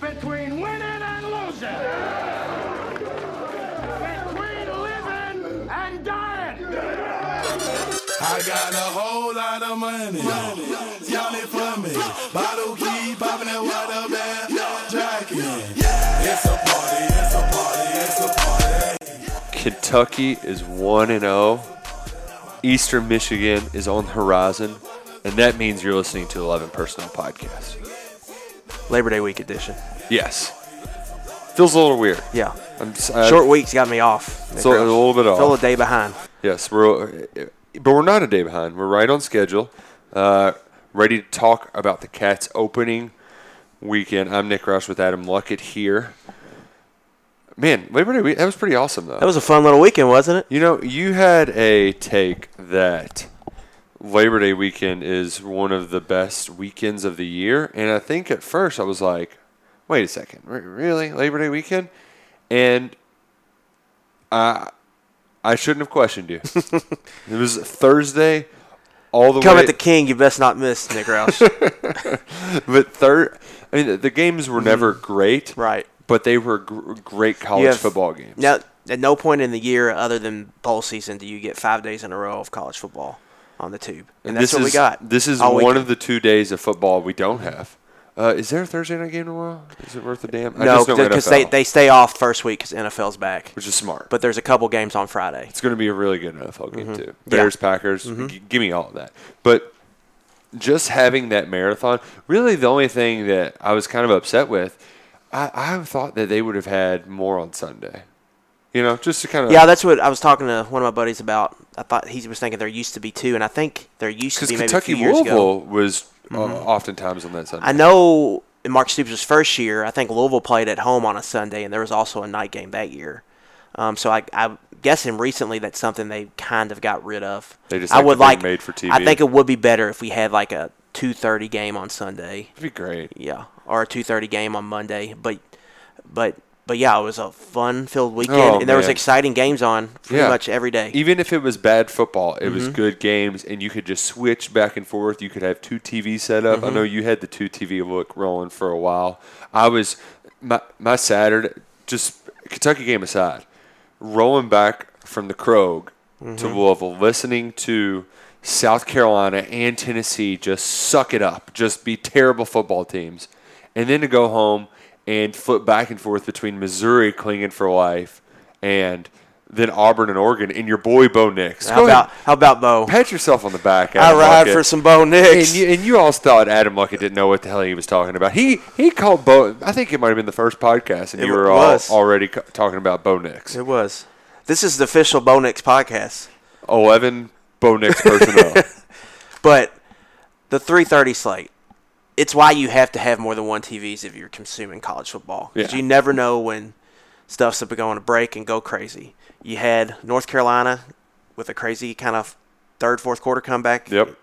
between winning and losing. Between living and dying. I got a whole lot of money. Y'all it for me. Bottle keep popping that water bag. Jacking. It's a party, it's a party, it's a party. Kentucky is 1 and 0. Eastern Michigan is on the horizon, and that means you're listening to 11 Personnel Podcast. Labor Day week edition. Yes. Feels a little weird. Yeah. I'm, s- I- Short weeks got me off. It's a, a little bit off. Still a day behind. Yes, we're, but we're not a day behind. We're right on schedule. Uh, ready to talk about the Cats opening weekend. I'm Nick Roush with Adam Luckett here. Man, Labor Day week, that was pretty awesome though. That was a fun little weekend, wasn't it? You know, you had a take that Labor Day weekend is one of the best weekends of the year, and I think at first I was like, "Wait a second, re- really Labor Day weekend?" And I I shouldn't have questioned you. it was Thursday, all the Come way. at the king, you best not miss, Nick Roush. but third, I mean, the games were never great, Mm-hmm. right. But they were gr- great college have- football games. Now, at no point in the year other than bowl season do you get five days in a row of college football on the tube. And, that's this what is, we got. This is one weekend. of the two days of football we don't have. Uh, is there a Thursday night game tomorrow? Is it worth a damn? No, because they, they stay off first week because NFL's back. which is smart. But there's a couple games on Friday. it's going to be a really good NFL game too. Yeah. Bears, Packers. G- give me all of that. But just having that marathon, really, the only thing that I was kind of upset with, I, I thought that they would have had more on Sunday. You know, just to kind of Yeah, that's what I was talking to one of my buddies about. I thought he was thinking there used to be two, and I think there used to be maybe Kentucky a few years ago. Louisville was uh, oftentimes on that Sunday. I know in Mark Stoops' first year, I think Louisville played at home on a Sunday, and there was also a night game that year. Um, so I, I'm guessing recently that's something they kind of got rid of. They just I would like made for TV. I think it would be better if we had like a 2:30 game on Sunday. It'd be great. Yeah, or a 2:30 game on Monday. But but but yeah, it was a fun-filled weekend, Oh, and there was man. exciting games on pretty Yeah. much every day. Even if it was bad football, it Mm-hmm. was good games, and you could just switch back and forth. You could have two TVs set up. Mm-hmm. I know you had the two TV look rolling for a while. I was my my Saturday, just Kentucky game aside, rolling back from the Krog Mm-hmm. to Louisville, listening to South Carolina and Tennessee just suck it up, just be terrible football teams, and then to go home and flip back and forth between Missouri clinging for life and then Auburn and Oregon, and your boy Bo Nix. How about how about Bo? pat yourself on the back. I ride Luckett. for some Bo Nix. And you, and you all thought Adam Luckett didn't know what the hell he was talking about. He he called Bo. I think it might have been the first podcast, and It you were all already co- talking about Bo Nix. It was. This is the official Bo Nix podcast. Eleven Bo Nix personnel. But the 3:30 slate, it's why you have to have more than one TVs if you're consuming college football. Because Yeah. you never know when stuff's going to break and go crazy. You had North Carolina with a crazy kind of third, fourth quarter comeback yep.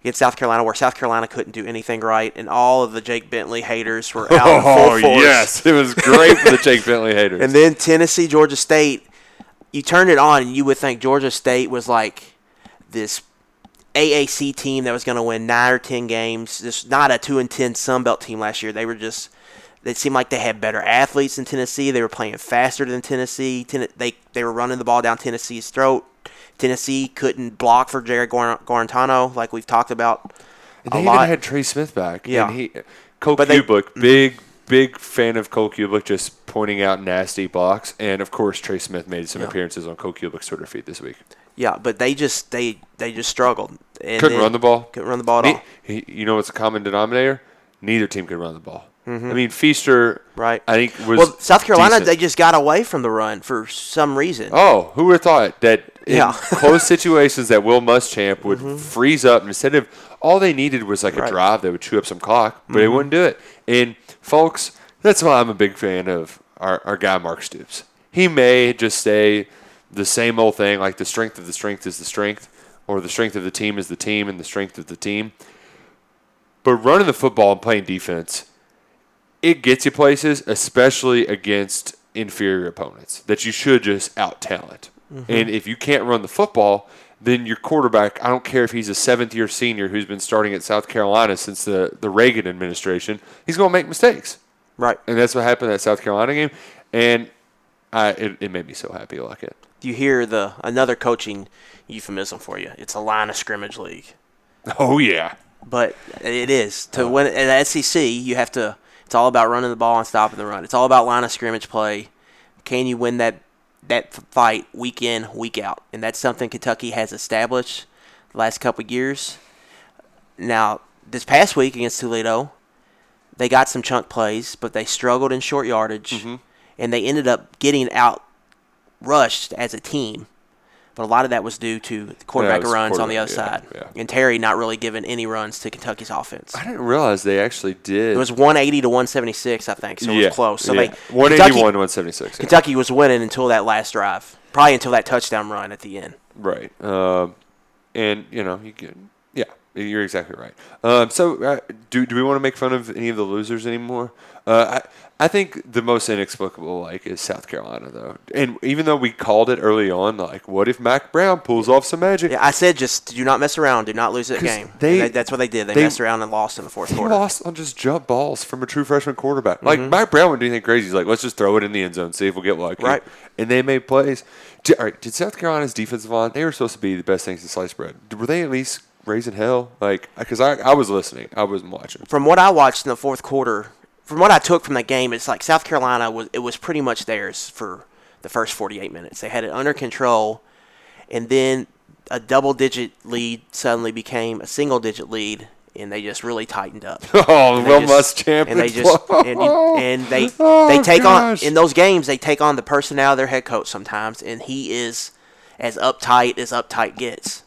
against South Carolina, where South Carolina couldn't do anything right, and all of the Jake Bentley haters were out Oh force. yes, it was great for the Jake Bentley haters. And then Tennessee, Georgia State, you turned it on and you would think Georgia State was like this AAC team that was going to win nine or ten games. This not a two and ten Sun Belt team last year. They were just. They seemed like they had better athletes than Tennessee. They were playing faster than Tennessee. Ten, they they were running the ball down Tennessee's throat. Tennessee couldn't block for Jarrett Guar- Guarantano, like we've talked about And a they lot. even had Trey Smith back. Yeah. And he, uh, Cole But they- mm-hmm. big big fan of Cole Kubick just pointing out nasty blocks, and of course Trey Smith made some Yeah. appearances on Cole Kubick's Twitter feed this week. Yeah, but they just they they just struggled. And couldn't run the ball. Couldn't run the ball at all. he- you know what's a common denominator? Neither team could run the ball. I mean, Feaster, Mm-hmm. Right. I think was well, South Carolina decent. they just got away from the run for some reason. Oh, who would have thought that in Yeah. Mm-hmm. close situations that Will Muschamp would freeze up and instead of all they needed was like a Right. Mm-hmm. drive that would chew up some clock, but they wouldn't do it. And folks, that's why I'm a big fan of our, our guy Mark Stoops. He may just say the same old thing, like the strength of the strength is the strength, or the strength of the team is the team, and the strength of the team. But running the football and playing defense, it gets you places, especially against inferior opponents that you should just out talent. Mm-hmm. And if you can't run the football, then your quarterback, I don't care if he's a seventh year senior who's been starting at South Carolina since the, the Reagan administration, he's going to make mistakes. Right. And that's what happened at that South Carolina game. And I, it, it made me so happy like it. You hear the another coaching euphemism for you. It's a line of scrimmage league. Oh, yeah. But it is to uh-huh. win at the SEC. You have to. It's all about running the ball and stopping the run. It's all about line of scrimmage play. Can you win that that fight week in, week out? And that's something Kentucky has established the last couple of years. Now, this past week against Toledo, they got some chunk plays, but they struggled in short yardage, mm-hmm. and they ended up getting out rushed as a team. But a lot of that was due to the quarterback was runs on the other quarterback, side, yeah, yeah. and Terry not really giving any runs to Kentucky's offense. I didn't realize they actually did. It was 180 to 176, I think, so it yeah, was close. So yeah. they 181 Kentucky, 176. yeah. Kentucky was winning until that last drive, probably until that touchdown run at the end. Right. Um, and you know, you can, yeah, you're exactly right. Um, so, uh, do do we want to make fun of any of the losers anymore? Uh, I I think the most inexplicable like is South Carolina though, and even though we called it early on, like, what if Mack Brown pulls off some magic? Yeah, I said just do not mess around, do not lose that game. they- that- that's what they did. They, they- messed around and lost in the fourth quarter. lost on just jump balls from a true freshman quarterback. Like Mm-hmm. Mack Brown would do anything crazy. He's like, let's just throw it in the end zone, see if we'll get lucky. Right. And they made plays. Did, all right, did South Carolina's defensive line? They were supposed to be the best things in sliced bread. Were they at least raising hell? Like, because I, I was listening, I wasn't watching. From what I watched in the fourth quarter, from what I took from that game, it's like South Carolina was it was pretty much theirs for the first 48 minutes. They had it under control, and then a double-digit lead suddenly became a single-digit lead, and they just really tightened up. Oh, Will Muschamp. and they just oh. and, and they Oh, they take gosh. on in those games they take on the personality of their head coach sometimes, and he is as uptight as uptight gets.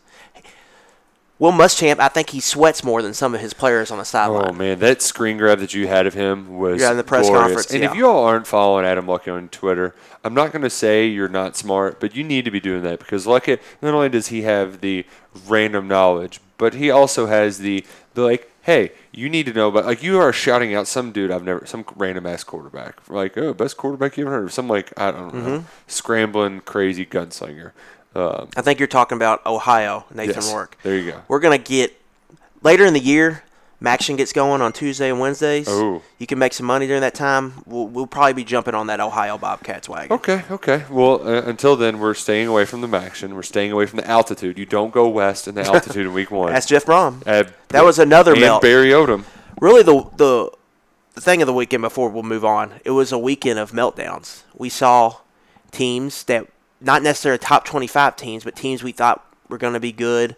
Will Muschamp, I think he sweats more than some of his players on the sideline. Oh man, that screen grab that you had of him was Yeah, in the press glorious. conference, And if you all aren't following Adam Lucky on Twitter, I'm not going to say you're not smart, but you need to be doing that because Lucky not only does he have the random knowledge, but he also has the the like, hey, you need to know about like you are shouting out some dude I've never some random ass quarterback like oh best quarterback you ever heard of some like I don't know Mm-hmm. scrambling crazy gunslinger. Um, I think you're talking about Ohio, Nathan yes, Rourke. There you go. We're gonna get later in the year. Maction gets going on Tuesday and Wednesdays. Oh. You can make some money during that time. We'll, we'll probably be jumping on that Ohio Bobcats wagon. Okay, okay. Well, uh, until then, we're staying away from the action. We're staying away from the altitude. You don't go west in the altitude in week one. That's Jeff Brohm. Uh, that was another and melt. Barry Odom. really the the the thing of the weekend before we'll move on it was a weekend of meltdowns we saw teams that not necessarily top 25 teams but teams we thought were going to be good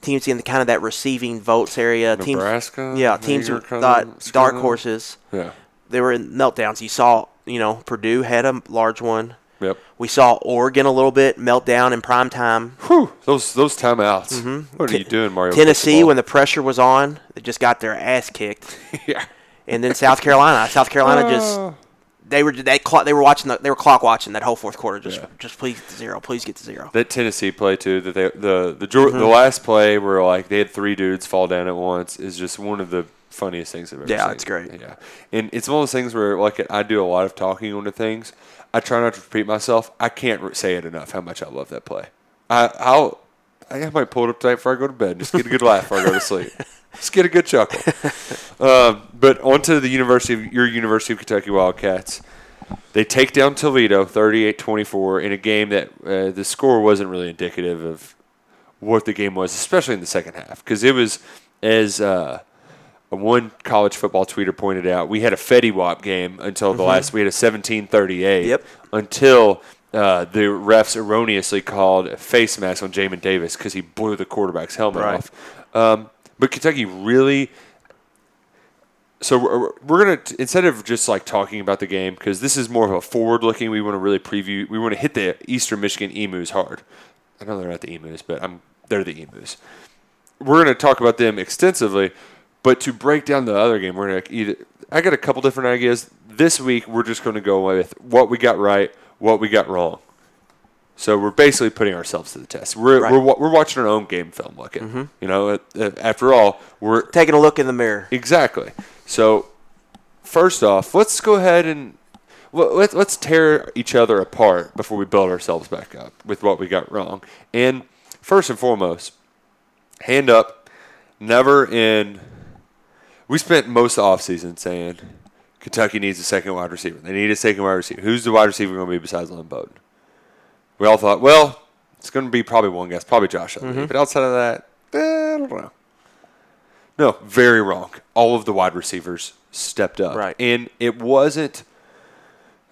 teams in the kind of that receiving votes area Nebraska, teams yeah teams were thought dark horses Yeah. they were in meltdowns you saw you know purdue had a large one Yep. we saw oregon a little bit meltdown in prime time Whew, those those timeouts. What are you doing, Mario? Mm-hmm. tennessee Cristobal? when the pressure was on they just got their ass kicked yeah. and then South Carolina. South Carolina Uh. just they were they clock they were watching the, they were clock watching that whole fourth quarter. Just Yeah. just please get to zero, please get to zero. That Tennessee play too. That they the the Geor- Mm-hmm. the last play where like they had three dudes fall down at once is just one of the funniest things I've ever Yeah, seen. Yeah, it's great. Yeah, and it's one of those things where like I do a lot of talking onto things. I try not to repeat myself. I can't say it enough how much I love that play. I I'll I might pull it up tonight before I go to bed. Just get a good laugh before I go to sleep. Just get a good chuckle. um, but onto the University of your University of Kentucky Wildcats. They take down Toledo 38-24 in a game that uh, the score wasn't really indicative of what the game was, especially in the second half, because it was as uh, one college football tweeter pointed out we had a Fetty Wap game until the Mhm. last. We had a 1738 Yep. until uh, the refs erroneously called a face mask on Jamin Davis because he blew the quarterback's helmet Right. off. Um, but Kentucky really. So we're, gonna instead of just like talking about the game because this is more of a forward looking. We want to really preview. We want to hit the Eastern Michigan Emus hard. I know they're not the Emus, but I'm they're the Emus. We're gonna talk about them extensively, but to break down the other game, we're gonna either. I got a couple different ideas. This week, we're just gonna go with what we got right, what we got wrong. So we're basically putting ourselves to the test. We're Right. we're, we're watching our own game film, looking. Mhm. You know, uh, uh, after all, we're Taking a look in the mirror. Exactly. So, first off, let's go ahead and let- let's tear each other apart before we build ourselves back up with what we got wrong. And first and foremost, hand up, never in. We spent most of the offseason saying Kentucky needs a second wide receiver. They need a second wide receiver. Who's the wide receiver going to be besides Lynn Bowden? We all thought, well, it's going to be probably one guess, probably Josh Utley. Mhm. But outside of that, eh, I don't know. No, very wrong. All of the wide receivers stepped up. Right. And it wasn't.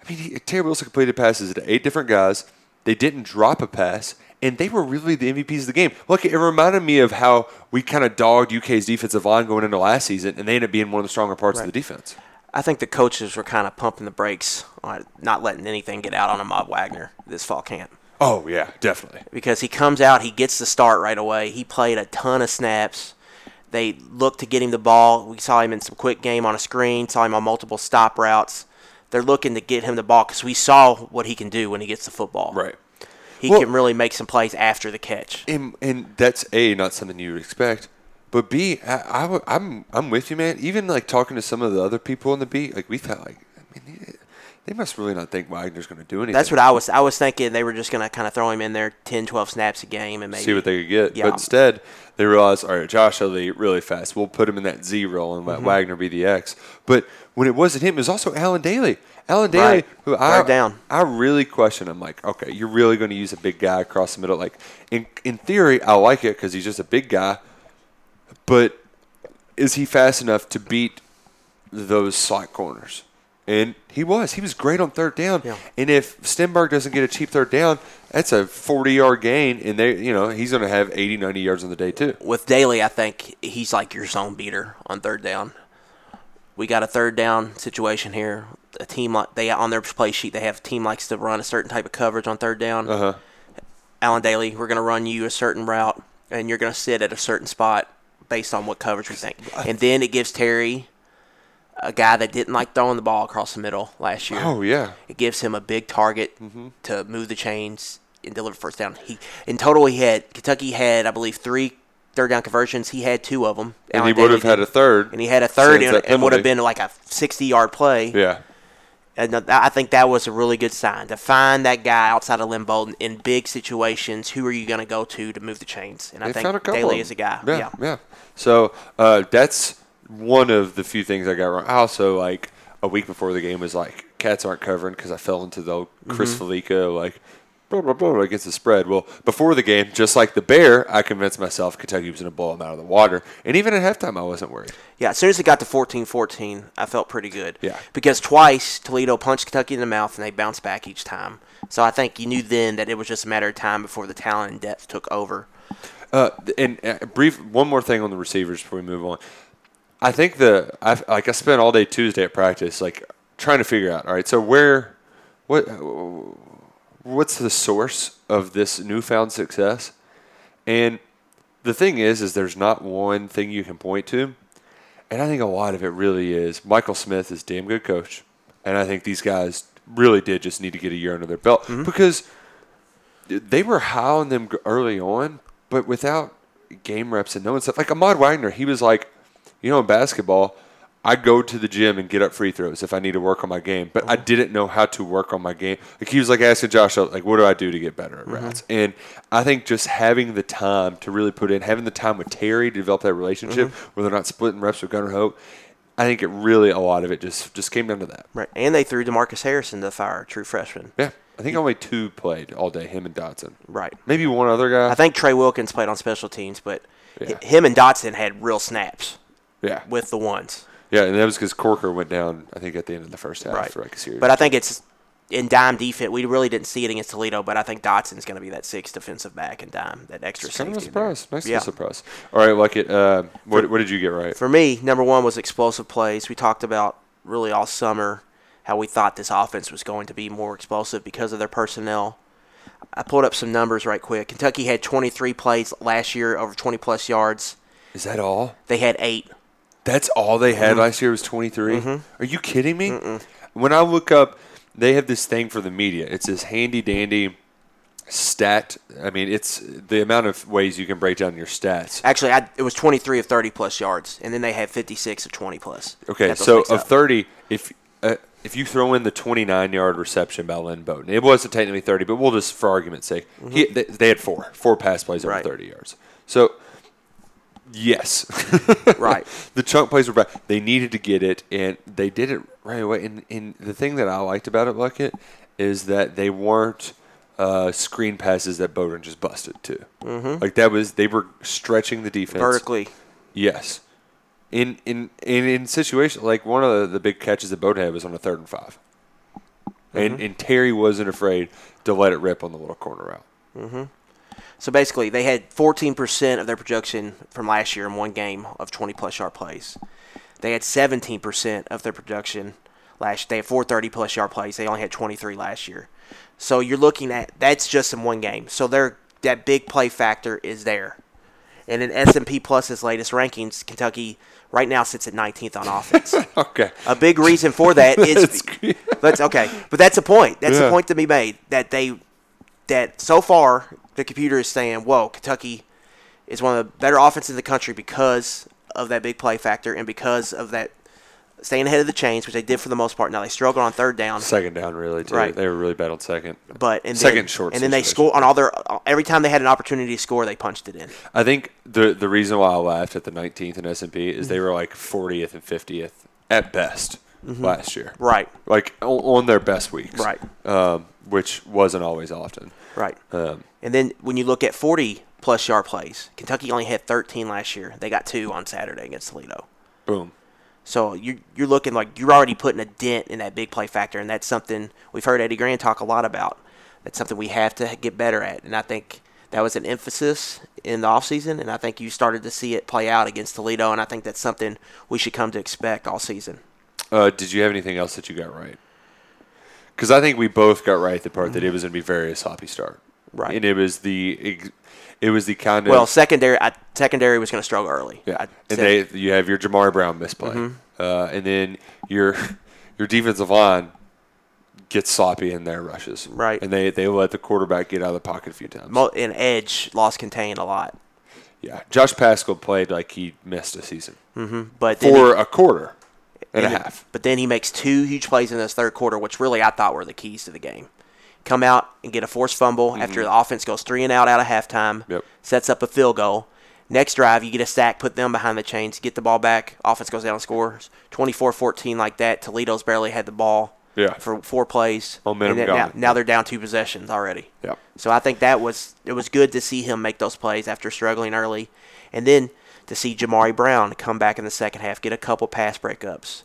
I mean, Terry Wilson completed passes to eight different guys. They didn't drop a pass, and they were really the MVPs of the game. Look, it reminded me of how we kind of dogged UK's defensive line going into last season, and they ended up being one of the stronger parts of the defense. I think the coaches were kind of pumping the brakes on not letting anything get out on Ahmad Wagner this fall camp. Oh yeah, definitely. Because he comes out, he gets the start right away. He played a ton of snaps. They looked to get him the ball. We saw him in some quick game on a screen, saw him on multiple stop routes. They're looking to get him the ball because we saw what he can do when he gets the football. Right. He Well- can really make some plays after the catch. And, and that's a not something you would expect, but b I, I I'm I'm with you, man. Even like talking to some of the other people on the beat, like we felt like, I mean, they, must really not think Wagner's going to do anything. That's what I was. I was thinking they were just going to kind of throw him in there 10, 12 snaps a game and maybe see what they could get. Yeah. But instead, they realized, all right, Josh Utley really fast. We'll put him in that Z role and let Mhm. Wagner be the X. But when it wasn't him, it was also Allen Dailey. Allen Dailey, Right. who I Third down. I really question. I'm like, okay, you're really going to use a big guy across the middle? Like, in in theory, I like it because he's just a big guy. But is he fast enough to beat those slot corners? And he was. He was great on third down. Yeah. And if Stenberg doesn't get a cheap third down, that's a 40 yard gain. And they, you know, he's going to have 80, 90 yards on the day too. with Daly, I think he's like your zone beater on third down. We got a third down situation here. A team like they on their play sheet, they have a team likes to run a certain type of coverage on third down. Uh huh. Allen Dailey, we're going to run you a certain route, and you're going to sit at a certain spot based on what coverage we think. And then it gives Terry, a guy that didn't like throwing the ball across the middle last year. Oh, yeah. It gives him a big target to move the chains and deliver first down. He in total he had Kentucky had I believe three third down conversions. He had two of them. And he would have had a third. And he had a third, and, and would have been like a sixty-yard play. Yeah. And I think that was a really good sign to find that guy outside of Lynn Bowden in big situations. Who are you going to go to to move the chains? And I They think Dailey is a guy. Yeah. Yeah, yeah. So uh, that's one of the few things I got wrong. I also like a week before the game was like cats aren't covering because I fell into the old Chris Mhm. Fallica like blah blah blah against the spread. Well, before the game, just like the Bear, I convinced myself Kentucky was going to blow them out of the water, and even at halftime, I wasn't worried. Yeah, as soon as it got to 14-14, I felt pretty good. Yeah. Because twice Toledo punched Kentucky in the mouth and they bounced back each time. So I think you knew then that it was just a matter of time before the talent and depth took over. Uh, and uh, brief one more thing on the receivers before we move on. I think the I like I spent all day Tuesday at practice like trying to figure out. All right, so where, what, what's the source of this newfound success? And the thing is, is there's not one thing you can point to, and I think a lot of it really is Michael Smith is a damn good coach, and I think these guys really did just need to get a year under their belt mm-hmm. because they were high on them early on, but without game reps and knowing stuff. Like Ahmad Wagner, he was like, you know, in basketball, I go to the gym and get up free throws if I need to work on my game, but I didn't know how to work on my game. Like he was like asking Josh, like, what do I do to get better at Mhm. rats? And I think just having the time to really put in, having the time with Terry to develop that relationship, Mhm. where they're not splitting reps with Gunnar Hoak, I think it really a lot of it just just came down to that. Right. And they threw Demarcus Harrison to the fire, true freshman. Yeah, I think only two played all day, him and Dotson. Right. Maybe one other guy. I think Trey Wilkins played on special teams, but Yeah. him and Dotson had real snaps. Yeah. with the ones. Yeah, and that was because Corker went down. I think at the end of the first half Right. for like a series. But I think it's in dime defense. We really didn't see it against Toledo, but I think Dotson's going to be that sixth defensive back in dime, that extra it's kind of a safety. surprise. Nice Yeah. surprise. All right, like it. Uh, what, what did you get right? For me, number one was explosive plays. We talked about really all summer how we thought this offense was going to be more explosive because of their personnel. I pulled up some numbers right quick. Kentucky had 23 plays last year over 20 plus yards. Is that all? They had eight. That's all they had Mhm. last year was 23? Mhm. Are you kidding me? When I look up, they have this thing for the media. It's this handy dandy stat. I mean, it's the amount of ways you can break down your stats. Actually, I, it was 23 of 30 plus yards, and then they had 56 of 20 plus. Okay, Got those so mixed of up. 30, if uh, if you throw in the 29 yard reception by Lynn Bowden, it wasn't technically 30, but we'll just, for argument's sake, he, they, they had four. Four pass plays over Mm-hmm. Right. 30 yards. So, yes. Right. The chunk plays were back. They needed to get it, and they did it right away. And, and the thing that I liked about it, Luckett, is that they weren't uh, screen passes that Bowden just busted too. Mhm. Like that was they were stretching the defense Vertically. Yes. In in in in situations like one of the, the big catches that Bowden had was on a third and 5 and Mhm. and Terry wasn't afraid to let it rip on the little corner route. hmm So basically, they had 14% of their production from last year in one game of 20 plus yard plays. They had 17% of their production last. They had 430 plus yard plays. They only had 23 last year. So you're looking at that's just in one game. So their that big play factor is there. And in S&P Plus's latest rankings, Kentucky right now sits at 19th on offense. okay. A big reason for that is that's okay, but that's a point. That's Yeah. a point to be made that they that so far the computer is saying, "Whoa, Kentucky is one of the better offenses in the country because of that big play factor and because of that staying ahead of the chains, which they did for the most part. Now they struggled on third down, Second down really too. Right. They were really bad on second. but and second then, short. and then they score on all their every time they had an opportunity to score, they punched it in. I think the the reason why I laughed at the 19th in S and P is they Mm-hmm. were like 40th and 50th at best Mhm. last year. Right. Like on their best weeks. Right. Um, which wasn't always often. Right. Um, And then when you look at 40 plus yard plays, Kentucky only had 13 last year. They got two on Saturday against Toledo. boom. So you're, you're looking like you're already putting a dent in that big play factor, and that's something we've heard Eddie Gran talk a lot about. That's something we have to get better at, and I think that was an emphasis in the offseason, and I think you started to see it play out against Toledo, and I think that's something we should come to expect all season. Uh, did you have anything else that you got right? Because I think we both got right the part that it was going to be very sloppy start. Right. And it was the it was the kind of Well, secondary I, secondary was going to struggle early. yeah. I and they you have your Jamari Brown misplay, Mhm. uh, and then your your defensive line gets sloppy in their rushes. Right. And they they let the quarterback get out of the pocket a few times. And edge lost contained a lot. Yeah. Josh Paschal played like he missed a season. hmm But For he- a quarter and, And a half. But then he makes two huge plays in this third quarter, which really I thought were the keys to the game. Come out and get a forced fumble after the offense goes three and out out of halftime. Mm-hmm. Yep. Sets up a field goal. Next drive, you get a sack, put them behind the chains, get the ball back. Offense goes down and scores 24-14 like that. Toledo's barely had the ball Yeah. for four plays. Momentum and now, now they're down two possessions already. Yep. So I think that was it was good to see him make those plays after struggling early, and then to see Jamari Brown come back in the second half, get a couple pass breakups,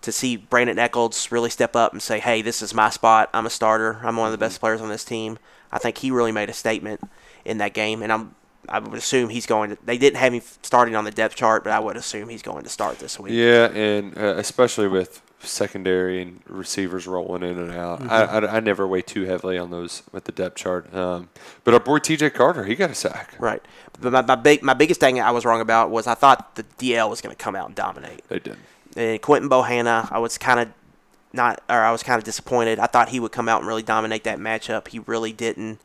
to see Brandin Echols really step up and say, "Hey, this is my spot. I'm a starter. I'm one of the best players on this team." I think he really made a statement in that game, and I'm I would assume he's going to. They didn't have him starting on the depth chart, but I would assume he's going to start this week. Yeah, and uh, especially with secondary and receivers rolling in and out, I, I, I never weigh too heavily on those with the depth chart. Um, but our boy T.J. Carter, he got a sack. Right. But my, my big my biggest thing I was wrong about was I thought the DL was going to come out and dominate. They did. And Quinton Bohanna, I was kind of not, or I was kind of disappointed. I thought he would come out and really dominate that matchup. He really didn't.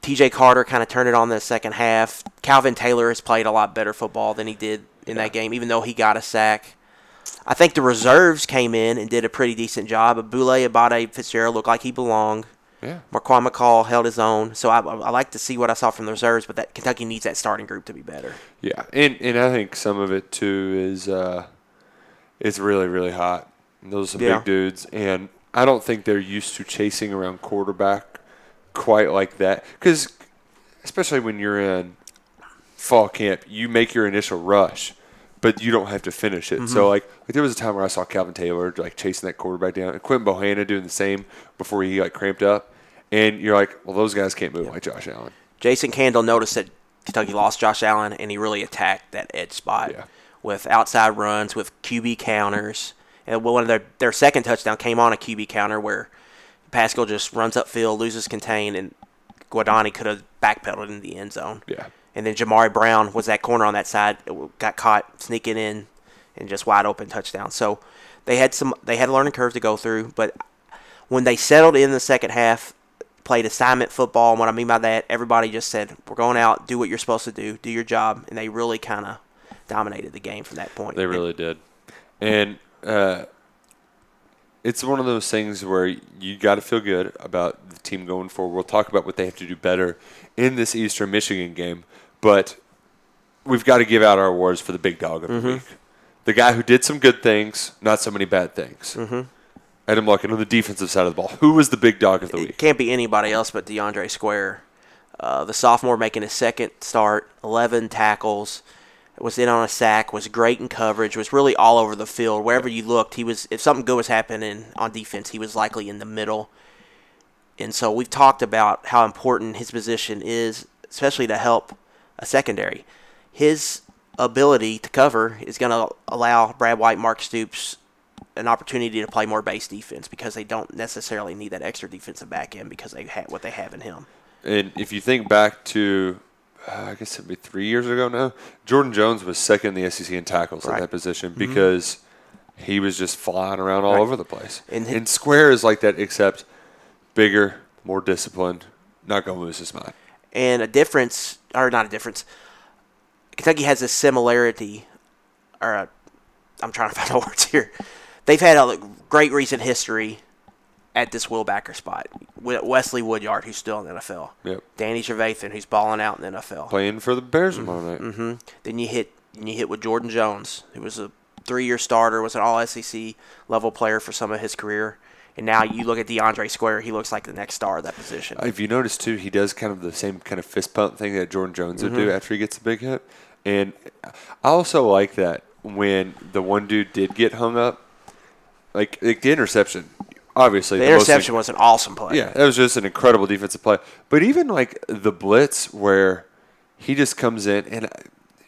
T.J. Carter kind of turned it on the second half. Calvin Taylor has played a lot better football than he did in that game, even though he got a sack. I think the reserves came in and did a pretty decent job. Abule Abadi Fitzgerald looked like he belonged. Yeah. Marquan McCall held his own. So I, I like to see what I saw from the reserves, but that Kentucky needs that starting group to be better. Yeah, and and I think some of it too is uh, it's really really hot. Those are some Yeah. big dudes, and I don't think they're used to chasing around quarterback quite like that. Because especially when you're in fall camp, you make your initial rush, but you don't have to finish it. So mm-hmm. like, like there was a time where I saw Calvin Taylor like chasing that quarterback down, and Quinton Bohanna doing the same before he like cramped up, and you're like, well, those guys can't move like Josh Allen. Jason Candle noticed that Kentucky lost Josh Allen, and he really attacked that edge spot Yeah. with outside runs, with QB counters. And one of their their second touchdown came on a QB counter where Paschal just runs upfield, loses contain, and Guadagni could have backpedaled in the end zone. Yeah. And then Jamari Brown was that corner on that side, it got caught sneaking in, and just wide open touchdown. So they had some they had a learning curve to go through, but when they settled in the second half, played assignment football. And what I mean by that, everybody just said, "We're going out, do what you're supposed to do, do your job," and they really kind of dominated the game from that point. They really did, and uh, it's one of those things where you got to feel good about the team going forward. We'll talk about what they have to do better in this Eastern Michigan game, but we've got to give out our awards for the big dog of the week, the guy who did some good things, not so many bad things. Mm-hmm. Adam Luckett on the defensive side of the ball. Who was the big dog of the It week? can't be anybody else but DeAndre Square. Uh, the sophomore making his second start, 11 tackles, was in on a sack, was great in coverage, was really all over the field. Wherever you looked, he was. If something good was happening on defense, he was likely in the middle. And so we've talked about how important his position is, especially to help a secondary. His ability to cover is going to allow Brad White, Mark Stoops an opportunity to play more base defense because they don't necessarily need that extra defensive back end because they have what they have in him. And if you think back to, uh, I guess it'd be three years ago now, Jordan Jones was second in the SEC in tackles Right. in that position because he was just flying around all Right. over the place. And And, Square is like that, except bigger, more disciplined, not going to lose his mind. And a difference, or not a difference, Kentucky has a similarity, or a, I'm trying to find the words here. They've had a great recent history at this Will Backer spot. We- Wesley Woodyard, who's still in the NFL. Yep. Danny Trevathan, who's balling out in the NFL. Playing for the Bears tomorrow night. hmm Then you hit you hit with Jordan Jones, who was a three-year starter, was an All-SEC level player for some of his career, and now you look at DeAndre Square, he looks like the next star of that position. If you notice too, he does kind of the same kind of fist pump thing that Jordan Jones would do Mm-hmm. after he gets a big hit. And I also like that when the one dude did get hung up, like, like the interception. Obviously, the most interception was an awesome play. Yeah, that was just an incredible defensive play. But even like the blitz where he just comes in, and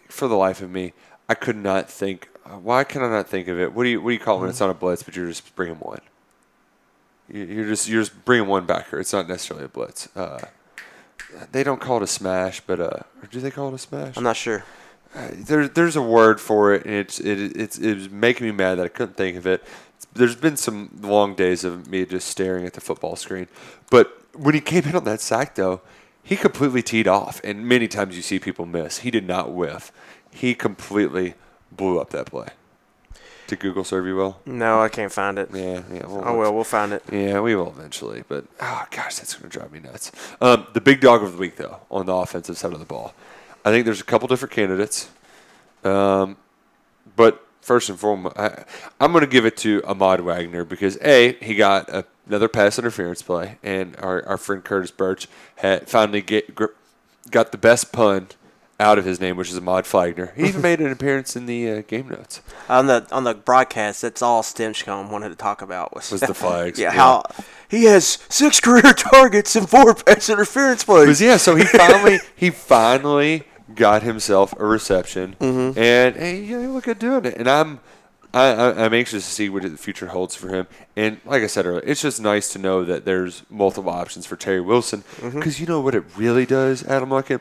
for the life of me, I could not think. Why can I not think of it? What do you what do you call it when it's not a blitz, but you're just bringing one? You- You're just you're just bringing one backer. It's not necessarily a blitz. Uh, they don't call it a smash, but uh, or do they call it a smash? I'm not sure. There, there's a word for it, and it's it, it's it was making me mad that I couldn't think of it. There's been some long days of me just staring at the football screen, but when he came in on that sack, though, he completely teed off, and many times you see people miss. He did not whiff. He completely blew up that play. Did Google serve you well? No, I can't find it. Yeah, yeah. Oh well, we'll find it. Yeah, we will eventually. But oh gosh, that's going to drive me nuts. Um, the big dog of the week, though, on the offensive side of the ball, I think there's a couple different candidates. Um, but first and foremost, I, I'm going to give it to Ahmad Wagner because a he got a, another pass interference play, and our, our friend Curtis Birch had finally get, got the best pun out of his name, which is Ahmad Flagner. He even made an appearance in the uh, game notes. On the on the broadcast, that's all Stinchcomb wanted to talk about was, Was the flags, yeah, yeah. how he has six career targets and four pass interference plays. Yeah, so he finally he finally got himself a reception, Mm-hmm. and hey, yeah, look at doing it. And I'm I, I'm anxious to see what the future holds for him. And like I said earlier, it's just nice to know that there's multiple options for Terry Wilson. Mm-hmm. Because you know what it really does, Adam Luckett,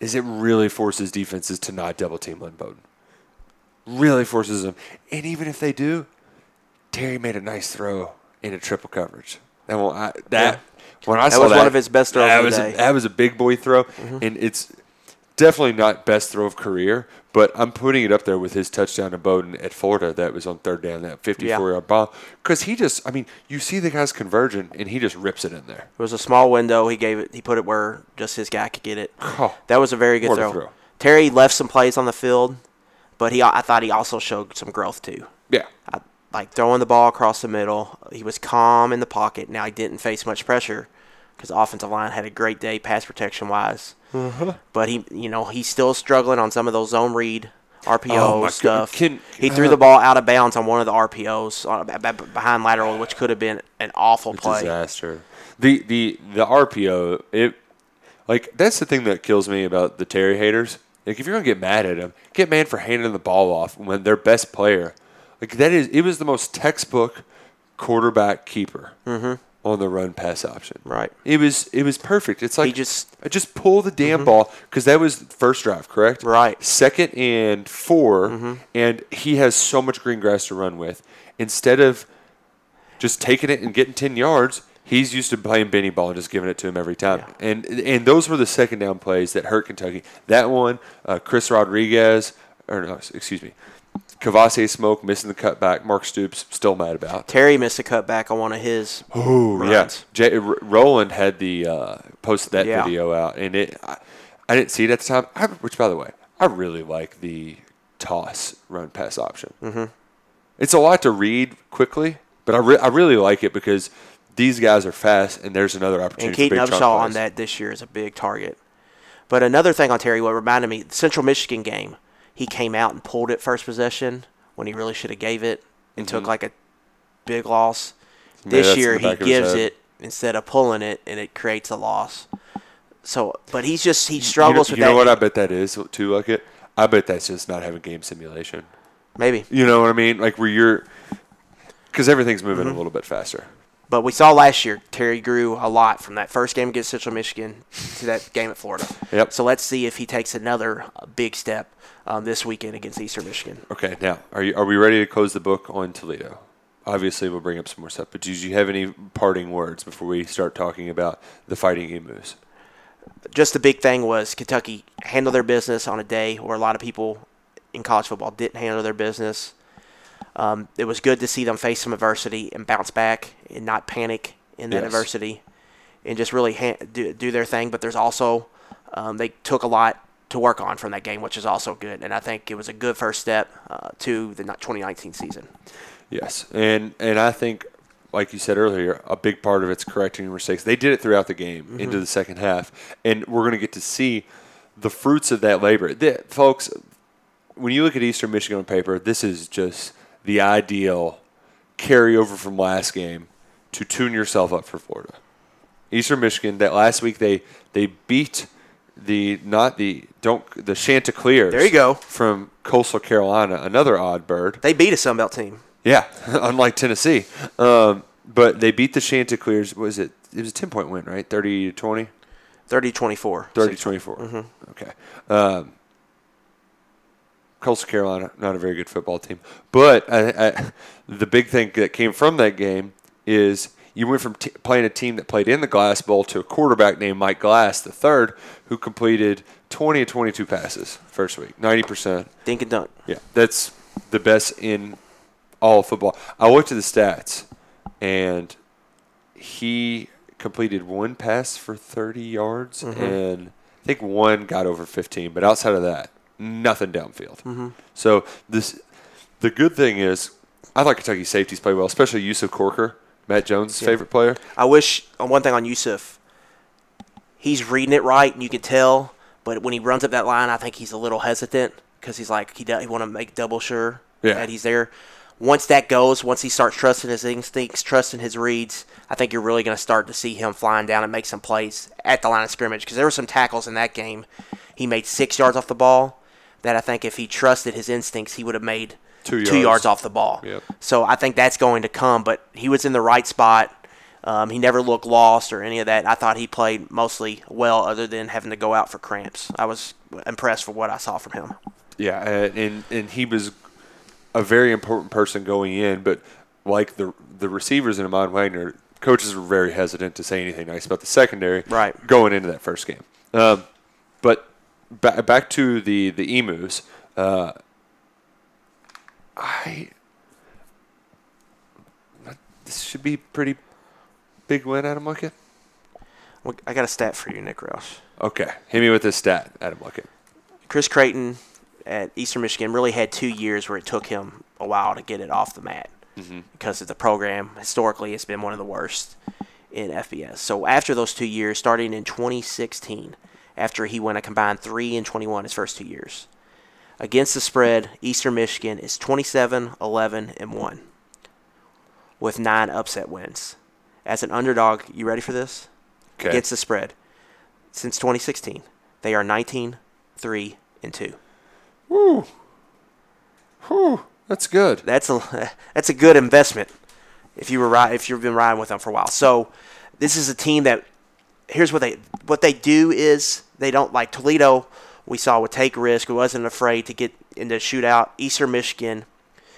is it really forces defenses to not double team Lynn Bowden. Really forces them. And even if they do, Terry made a nice throw in into triple coverage. That I, that when I That saw was that, one of his best throws That was. A, that was a big boy throw, mm-hmm. and it's definitely not best throw of career. But I'm putting it up there with his touchdown to Bowden at Florida. That was on third down, that 54 yard bomb. Because he just, I mean, you see the guy's converging, and he just rips it in there. It was a small window. He gave it. He put it where just his guy could get it. Oh, that was a very good throw. throw. Terry left some plays on the field, but he I thought he also showed some growth too. Yeah. I, like throwing the ball across the middle. He was calm in the pocket. Now he didn't face much pressure because offensive line had a great day pass protection wise. Uh-huh. But he, you know, he's still struggling on some of those zone read RPO Oh stuff. Can- he threw uh, the ball out of bounds on one of the RPOs on, b- b- behind lateral, which could have been an awful play. disaster. The the the RPO it like that's the thing that kills me about the Terry haters. Like if you're gonna get mad at him, get mad for handing the ball off when their best player. Like that is it was the most textbook quarterback keeper on the run pass option. Mm-hmm. Right. It was it was perfect. It's like he just- I just pull the damn ball because that was first drive, correct? Right. Second and 4 and he has so much green grass to run with. Instead of just taking it and getting 10 yards, he's used to playing Benny ball and just giving it to him every time. And and those were the second down plays that hurt Kentucky. That one, uh, Chris Rodriguez, or no, excuse me, Kavosiey Smoke missing the cutback. Mark Stoops still mad about. Terry missed a cutback on one of his. Oh yeah, Jay, R- Roland had the uh, posted that Yeah. video out, and it I, I didn't see it at the time. I, which, by the way, I really like the toss run pass option. Mm-hmm. It's a lot to read quickly, but I, re- I really like it because these guys are fast, and there's another opportunity. And Keaton Upshaw on that this year is a big target. But another thing on Terry, what reminded me, the Central Michigan game, he came out and pulled it first possession when he really should have gave it and took like a big loss. Mm-hmm. This year he back of his gives it instead of pulling it, and it creates a loss. So, but he's just he You know, struggles you with know what I bet that is too. Like it, I bet that's just not having game simulation. Maybe, You know what I mean? Like where you're, because everything's moving Mm-hmm. a little bit faster. But we saw last year Terry grew a lot from that first game against Central Michigan to that game at Florida. Yep. So let's see if he takes another uh, big step um, this weekend against Eastern Michigan. Okay, now are you are we ready to close the book on Toledo? Obviously, we'll bring up some more stuff. But did you have any parting words before we start talking about the Fighting Emus? just the big thing was Kentucky handled their business on a day where a lot of people in college football didn't handle their business. Um, it was good to see them face some adversity and bounce back and not panic in that Yes. adversity and just really ha- do, do their thing. But there's also, um, they took a lot to work on from that game, which is also good. And I think it was a good first step uh, to the 2019 season. Yes, and and I think, like you said earlier, a big part of it's correcting mistakes. They did it throughout the game into the second half, and we're going to get to see the fruits of that labor. Th- folks, when you look at Eastern Michigan on paper, this is just the ideal carryover from last game to tune yourself up for Florida. Eastern Michigan that last week they they beat the not the don't the Chanticleers. There you go. from Coastal Carolina, another odd bird. They beat a Sun Belt team. Yeah, unlike Tennessee. Um, but they beat the Chanticleers. What was it? It was a 10 point win, right? 30 to 20? 30 24. 30 to 24. Okay. Um, Coastal Carolina, not a very good football team. But I, I, the big thing that came from that game is you went from t- playing a team that played in the Glass Bowl to a quarterback named Mike Glass, the third, who completed 20 to 22 passes first week, 90%. Dink and dunk. Yeah, that's the best in all of football. I looked at the stats, and he completed one pass for 30 yards, mm-hmm. and I think one got over 15. But outside of that, nothing downfield. Mm-hmm. So this, the good thing is, I like Kentucky safeties play well, especially Yusuf Corker, Matt Jones' favorite player. I wish on one thing on Yusuf, he's reading it right, and you can tell. But when he runs up that line, I think he's a little hesitant because he's like he does, he want to make double sure Yeah. that he's there. Once that goes, once he starts trusting his instincts, trusting his reads, I think you're really going to start to see him flying down and make some plays at the line of scrimmage. Because there were some tackles in that game. He made six yards off the ball. That I think if he trusted his instincts, he would have made Two two yards. yards off the ball. Yep. So I think that's going to come. But he was in the right spot. Um, he never looked lost or any of that. I thought he played mostly well, other than having to go out for cramps. I was impressed with what I saw from him. Yeah, and and, and he was a very important person going in, but like the the receivers in Ahmad Wagner, coaches were very hesitant to say anything nice about the secondary Right. going into that first game. Um, but ba- back to the the emus, uh, I this should be pretty big win, Adam Luckett. Well, I got a stat for you, Nick Roush. Okay, hit me with this stat, Adam Luckett. Chris Creighton at Eastern Michigan really had two years where it took him a while to get it off the mat because of the program. Historically, it's been one of the worst in FBS. So after those two years, starting in 2016, after he went a combined three and 21 his first two years, Against the spread, Eastern Michigan is 27, 11, and 1 with nine upset wins. As an underdog, you ready for this? Okay. Against the spread. Since 2016, they are 19, 3, and 2. Woo. Whew. That's good. That's a that's a good investment if you were ri- if you've been riding with them for a while. So this is a team that here's what they what they do is they don't like Toledo. We saw would take risk. wasn't afraid to get into a shootout. Eastern Michigan,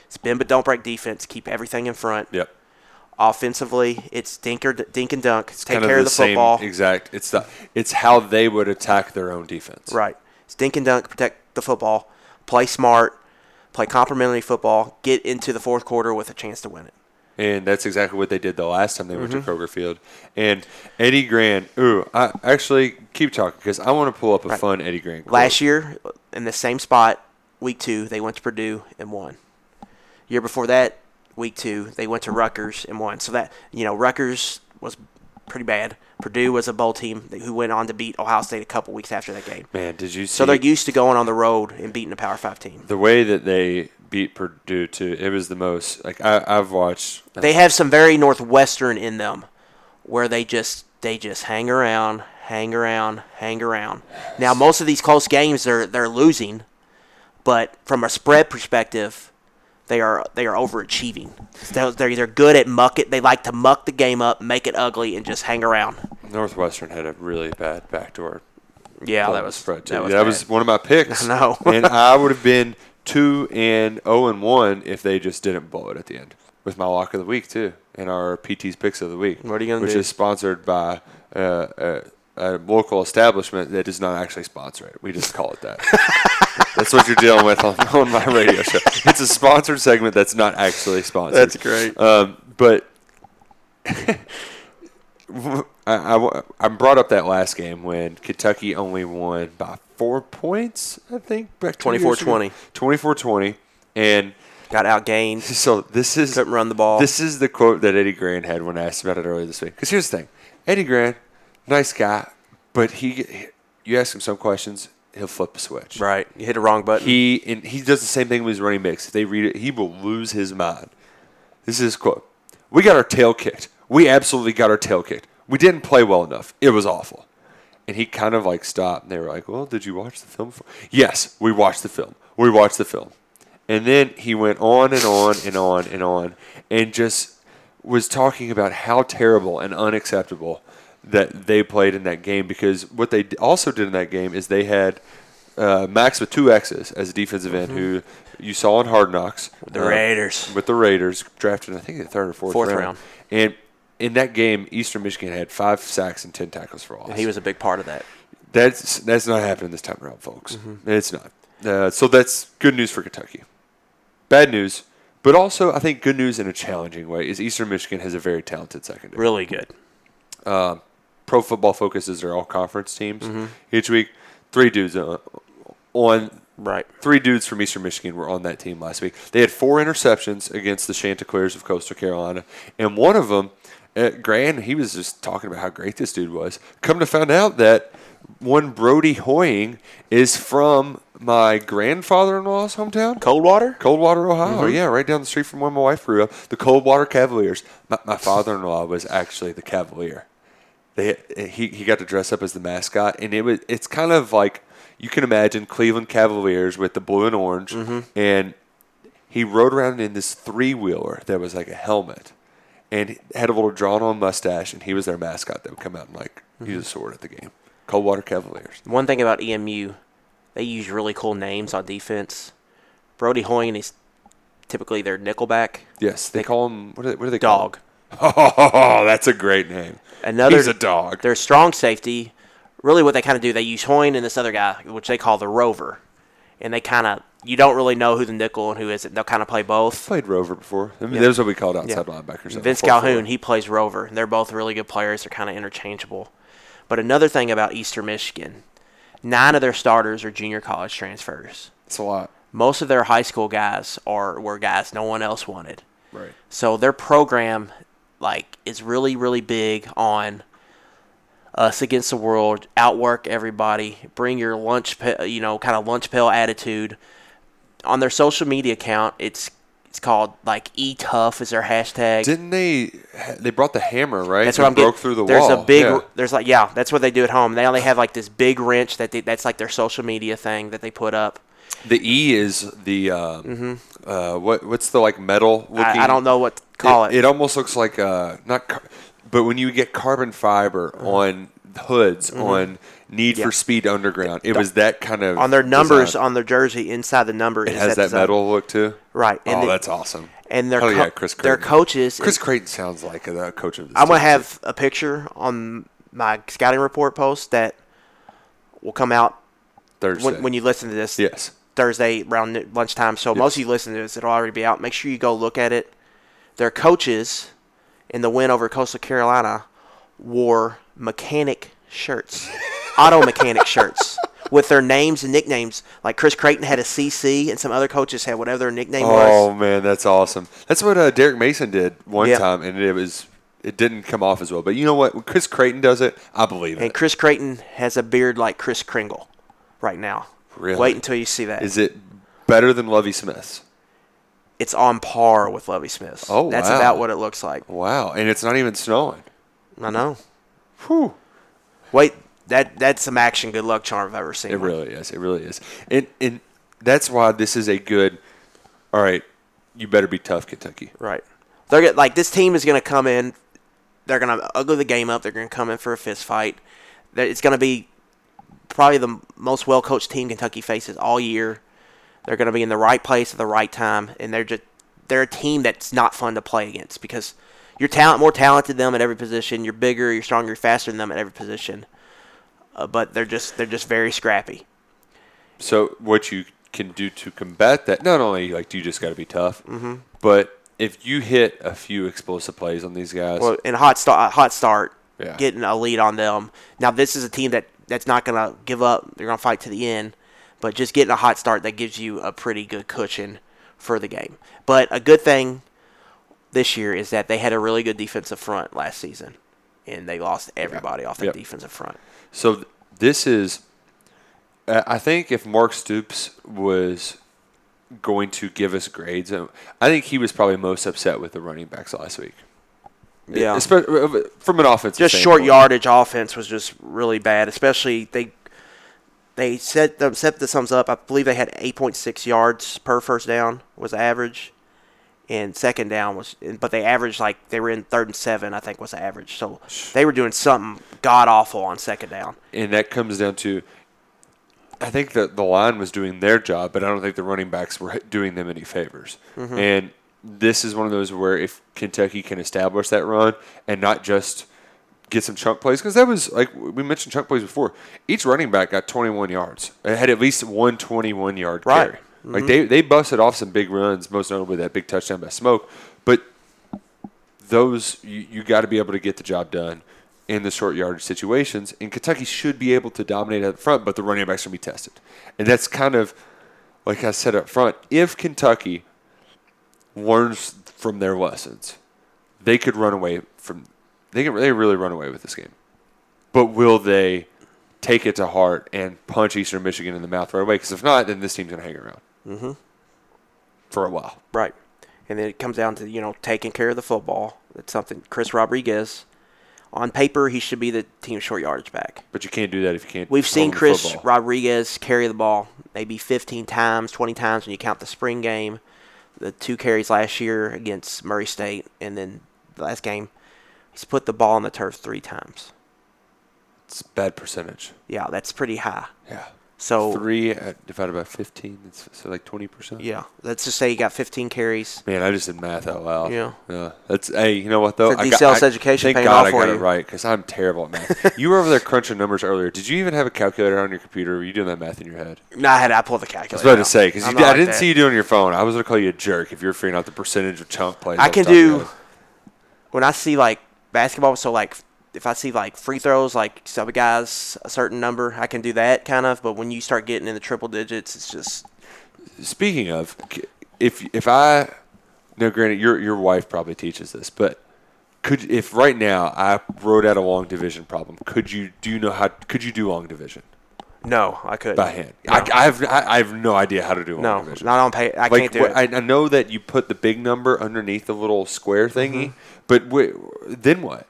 it's bend but don't break defense. Keep everything in front. Yep. Offensively, it's dinker dink and dunk. take kind of care the, of the same football. exact. It's the it's how they would attack their own defense. Right. It's dink and dunk, protect the football, play smart, play complementary football, get into the fourth quarter with a chance to win it. And that's exactly what they did the last time they went Mhm. to Kroger Field. And Eddie Gran, ooh, I actually keep talking because I want to pull up a Right. fun Eddie Gran. quote. Last year, in the same spot, week two, they went to Purdue and won. Year before that, week two, they went to Rutgers and won. So that you know, Rutgers was pretty bad. Purdue was a bowl team who went on to beat Ohio State a couple weeks after that game. Man, did you see So they're used to going on the road and beating a Power Five team. the way that they beat Purdue too? It was the most like I, I've watched. They have some very northwestern in them, where they just they just hang around, hang around, hang around. Now most of these close games they're they're losing, but from a spread perspective, they are they are overachieving. They're they're they're good at muck it. They like to muck the game up, make it ugly, and just hang around. Northwestern had a really bad backdoor. Yeah, that was- spread too. that was that was one of my picks. I know. and I would have been two and zero and one if they just didn't blow it at the end with my lock of the week too, and our PT's picks of the week. What are you gonna Which do? is sponsored by uh, a, a local establishment that does not actually sponsor it. We just call it that. that's what you're dealing with on, on my radio show. It's a sponsored segment that's not actually sponsored. That's great. Um, but I, I, I brought up that last game when Kentucky only won by four points, I think. back two 24-20. 24-20. And got outgained. So this is couldn't run the ball. This is the quote that Eddie Gran had when I asked about it earlier this week. Because here's the thing, Eddie Gran, nice guy, but he, you ask him some questions, he'll flip a switch. Right, you hit a wrong button. He and he does the same thing with his running backs. If they read it, he will lose his mind. This is his quote. We got our tail kicked. We absolutely got our tail kicked. We didn't play well enough. It was awful. And he kind of like stopped and they were like, Well, did you watch the film? Yes, we watched the film. We watched the film. And then he went on and on and on and on and just was talking about how terrible and unacceptable that they played in that game because what they also did in that game is they had uh, Max with two X's as a defensive end who you saw in Hard Knocks. With The uh, Raiders. With the Raiders, drafted, I think, the third or fourth, Fourth round. round. And in that game, Eastern Michigan had five sacks and 10 tackles for loss. He was a big part of that. That's that's not happening this time around, folks. Mm-hmm. It's not. Uh, so that's good news for Kentucky. Bad news, but also I think good news in a challenging way is Eastern Michigan has a very talented secondary. Really good. Uh, Pro Football Focus is their all conference teams Mm-hmm. each week. Three dudes uh, on right. Three dudes from Eastern Michigan were on that team last week. They had four interceptions against the Chanticleers of Coastal Carolina, and one of them, uh, Gran, he was just talking about how great this dude was. Come to find out that one Brody Hoying is from my grandfather-in-law's hometown, Coldwater, Coldwater, Ohio. Mhm. Yeah, right down the street from where my wife grew up. The Coldwater Cavaliers. My, my father-in-law was actually the Cavalier. They he he got to dress up as the mascot, and it was it's kind of like you can imagine Cleveland Cavaliers with the blue and orange, and he rode around in this three wheeler that was like a helmet, and had a little drawn on mustache, and he was their mascot that would come out and like use mm-hmm. a sword at the game. Coldwater Cavaliers. One thing about EMU, they use really cool names on defense. Brody Hoying is typically their nickelback. Yes, they call him what do they, what do they Dog. call? Oh, that's a great name. Another He's a dog. Their strong safety. Really, what they kind of do, they use Hoying and this other guy, which they call the Rover, and they kind of you don't really know who the nickel and who isn't. They'll kind of play both. Played Rover before. I mean, Yeah. was what we called Yeah. outside linebackers. Vince Calhoun, he plays Rover. and They're both really good players. They're kind of interchangeable. But another thing about Eastern Michigan, nine of their starters are junior college transfers. It's a lot. Most of their high school guys are were guys no one else wanted. Right. So their program, like, is really really big on us against the world, outwork everybody, bring your lunch, you know, kind of lunch pail attitude. On their social media account, it's it's called like E Tough is their hashtag. Didn't they? They brought the hammer, right? That's what I'm broke getting. through the there's wall. There's a big. Yeah. There's like yeah, that's what they do at home. They only have like this big wrench that they, that's like their social media thing that they put up. The E is the um, uh, what? What's the like metal? Looking, Mm-hmm. I, I don't know what to call it. It almost looks like uh, not, car- but when you get carbon fiber on hoods on Need. Yeah. for Speed Underground, it was that kind of on their numbers design. on their jersey inside the number. It has that, design. metal look too. Right. oh, the- that's awesome. And their co- yeah, Chris their coaches. Chris Creighton sounds like a coach of this. I'm gonna have a picture on my scouting report post that will come out Thursday. when, when you listen to this. yes. Thursday around lunchtime. So most of you listen to this, it'll already be out. Make sure you go look at it. Their coaches in the win over Coastal Carolina wore mechanic shirts, auto mechanic shirts with their names and nicknames. Like Chris Creighton had a CC, and some other coaches had whatever their nickname Oh was. Oh man, that's awesome. That's what uh, Derek Mason did one Yeah. time, and it was it didn't come off as well. But you know what? When Chris Creighton does it, I believe And it. And Chris Creighton has a beard like Chris Kringle right now. Really? Wait until you see that. Is it better than Lovie Smith's? it's on par with Lovie Smith's. Oh, That's wow. about what it looks like. Wow, and it's not even snowing. I know. Whew. Wait, that that's some action good luck charm I've ever seen. It really is. It really is. And and that's why this is a good. All right, you better be tough, Kentucky. Right. They're get, like this team is going to come in. They're going to ugly the game up. They're going to come in for a fist fight. That It's going to be probably the most well coached team Kentucky faces all year. They're going to be in the right place at the right time, and they're just they're a team that's not fun to play against because you're talent more talented than them at every position. You're bigger, you're stronger, you're faster than them at every position. Uh, but they're just they're just very scrappy. So what you can do to combat that? Not only like do you just got to be tough, Mm-hmm. but if you hit a few explosive plays on these guys, Well, in hot start, hot start, Yeah. getting a lead on them. Now this is a team that that's not going to give up. They're going to fight to the end, but just getting a hot start that gives you a pretty good cushion for the game. But a good thing this year is that they had a really good defensive front last season, and they lost everybody off that Yep. defensive front. So this is, uh, I think, if Mark Stoops was going to give us grades, uh, I think he was probably most upset with the running backs last week. Yeah. Espe- uh, from an offense, just short yardage offense was just really bad. Especially they they set them set the sums up. I believe they had 8.6 yards per first down was average, and second down was. But they averaged like they were in third and seven. I think was the average. So they were doing something god awful on second down. and that comes down to. I think that the line was doing their job, but I don't think the running backs were doing them any favors. Mm-hmm. And this is one of those where if Kentucky can establish that run and not just get some chunk plays, because that was like we mentioned chunk plays before. Each running back got 21 yards. It had at least one 21 yard Right. carry. Like mm-hmm. they they busted off some big runs, most notably that big touchdown by Smoke. But those you, you got to be able to get the job done in the short yardage situations. And Kentucky should be able to dominate at the front, but the running backs are going to be tested. And that's kind of like I said up front. If Kentucky learns from their lessons, they could run away from. They can they really run away with this game. But will they take it to heart and punch Eastern Michigan in the mouth right away? Because if not, then this team's going to hang around Mm-hmm. for a while. Right. And then it comes down to, you know, taking care of the football. That's something Chris Rodriguez, on paper, he should be the team short yardage back. But you can't do that if you can't. We've seen Chris football. Rodriguez carry the ball maybe 15 times, 20 times when you count the spring game, the two carries last year against Murray State, and then the last game, he's put the ball on the turf three times. It's a bad percentage. Yeah, that's pretty high. Yeah. So Three at, divided by 15, it's so like 20%. yeah, let's just say you got 15 carries. Man, I just did math out loud. Yeah. Yeah. That's, hey, you know what, though? It's a I got- DCLS I- education Thank God off I got you. it right because I'm terrible at math. you were over there crunching numbers earlier. Did you even have a calculator on your computer? Or were you doing that math in your head? No, I had I pulled the calculator. I was about to say because I like didn't that. see you doing your phone. I was gonna call you a jerk if you're figuring out the percentage of chunk plays. I can the top of your do when I see like basketball. So like if I see like free throws, like some guys a certain number, I can do that kind of. But when you start getting in the triple digits, it's just Speaking of, if if I no, granted, your your wife probably teaches this, but could if right now I wrote out a long division problem, could you do you know how could you do long division? No, I couldn't. by hand. No. I, I have I, I have no idea how to do long no, division. not on pay. I like can't do wh- it. I, I know that you put the big number underneath the little square thingy, Mm-hmm. but wait, then what?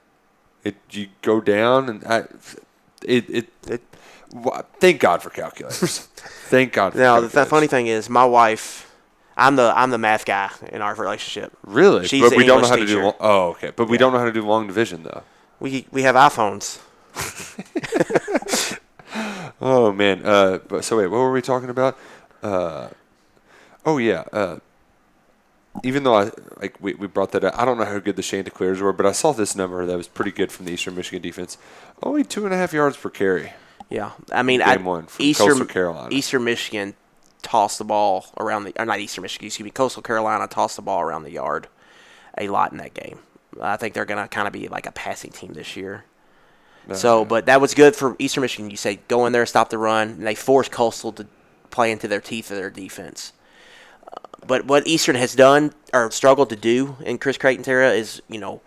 It you go down and I, it it. It- thank God for calculators. thank God. For Now, the funny thing is, my wife. I'm the I'm the math guy in our relationship. really, She's but we don't know English how to do. teacher. Long, oh, okay, but we don't know how to do long division though. We we have iPhones. Oh man. Uh, but so wait, what were we talking about? Uh, oh yeah. Uh, even though I like we, we brought that up, I don't know how good the Chanticleers were, but I saw this number that was pretty good from the Eastern Michigan defense. Only two and a half yards per carry. Yeah, I mean, Game I, one from Eastern Coastal Carolina. Eastern Michigan tossed the ball around the, or not Eastern Michigan, excuse me, Coastal Carolina tossed the ball around the yard a lot in that game. I think they're gonna kind of be like a passing team this year. So, but that was good for Eastern Michigan. You say go in there, stop the run, and they forced Coastal to play into their teeth of their defense. But what Eastern has done or struggled to do in Chris Creighton's era is, you know,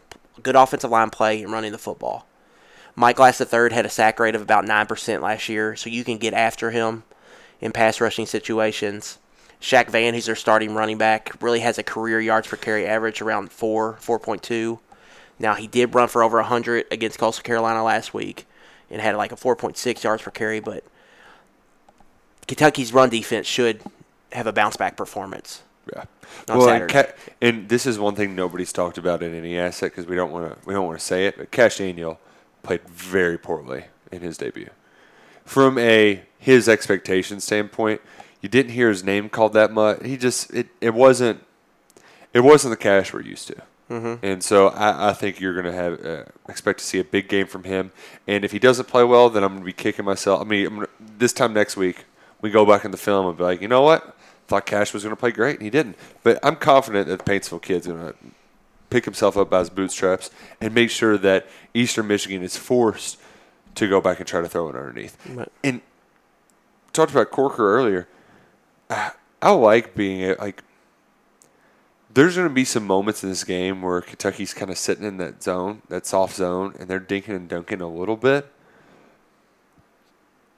good offensive line play and running the football. Mike Glass III had a sack rate of about 9% last year, so you can get after him in pass rushing situations. Shaq Vann, who's their starting running back, really has a career yards per carry average around 4, 4.2. Now, he did run for over 100 against Coastal Carolina last week and had like a 4.6 yards per carry, but Kentucky's run defense should have a bounce back performance. Yeah. Well, and. Ca- and this is one thing nobody's talked about in any asset because we don't want to we don't want to say it. But Cash Daniel played very poorly in his debut. From a his expectation standpoint, you didn't hear his name called that much. He just it, it wasn't it wasn't the Cash we're used to. Mm-hmm. And so I, I think you're going to have uh, expect to see a big game from him. And if he doesn't play well, then I'm going to be kicking myself. I mean, gonna, this time next week, we go back in the film and be like, you know what? Thought Cash was going to play great, and he didn't. But I'm confident that the Paintsville kid's going to pick himself up by his bootstraps and make sure that Eastern Michigan is forced to go back and try to throw it underneath. Right. And talked about Corker earlier. I, I like being a, like. There's going to be some moments in this game where Kentucky's kind of sitting in that zone, that soft zone, and they're dinking and dunking a little bit.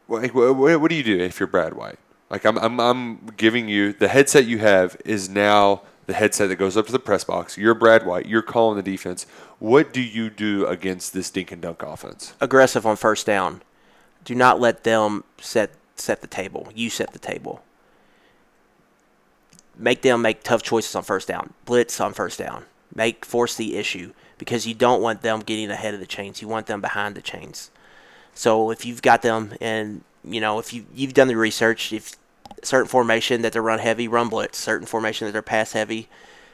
Like, what, what do you do if you're Brad White? Like, I'm, I'm, I'm giving you the headset you have is now the headset that goes up to the press box. You're Brad White. You're calling the defense. What do you do against this dink and dunk offense? Aggressive on first down. Do not let them set set the table. You set the table. Make them make tough choices on first down. Blitz on first down. Make force the issue because you don't want them getting ahead of the chains. You want them behind the chains. So if you've got them and you know if you you've done the research, if certain formation that they're run heavy, run blitz. Certain formation that they're pass heavy,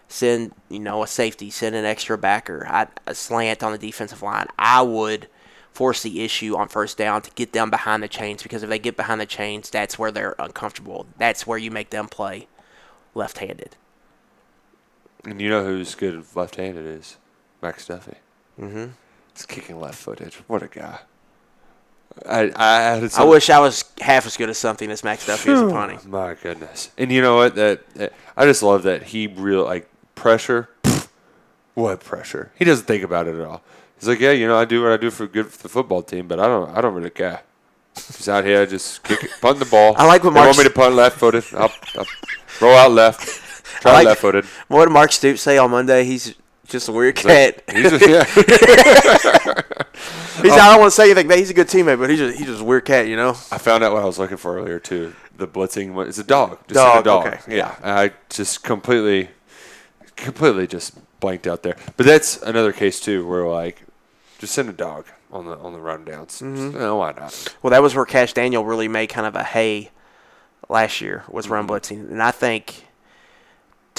send you know a safety, send an extra backer, I, a slant on the defensive line. I would force the issue on first down to get them behind the chains because if they get behind the chains, that's where they're uncomfortable. That's where you make them play left-handed. And you know who's good left-handed is Max Duffy. Mm-hmm. He's kicking left-footed. What a guy! I I had I wish I was half as good as something as Max Duffy is a punting. My goodness. And you know what? That, that I just love that he real like pressure. What pressure? He doesn't think about it at all. He's like, yeah, you know, I do what I do for good for the football team, but I don't, I don't really care. He's out here just kick it, punting the ball. I like what They want me to punt left-footed. I'll, I'll roll out left. Try like- left-footed. What did Mark Stoops say on Monday? He's just a weird cat. He's a, yeah. He's, I don't want to say anything, but he's a good teammate, but he's just, he's just a weird cat, you know? I found out what I was looking for earlier too. The blitzing one- it's a dog. Just Dog, a dog. okay. Yeah. I just completely, completely just blanked out there. But that's another case too, where like, just send a dog on the on the rundowns. Just, no, why not? Well, that was where Cash Daniel really made kind of a hay last year was run Mm-hmm. blitzing, and I think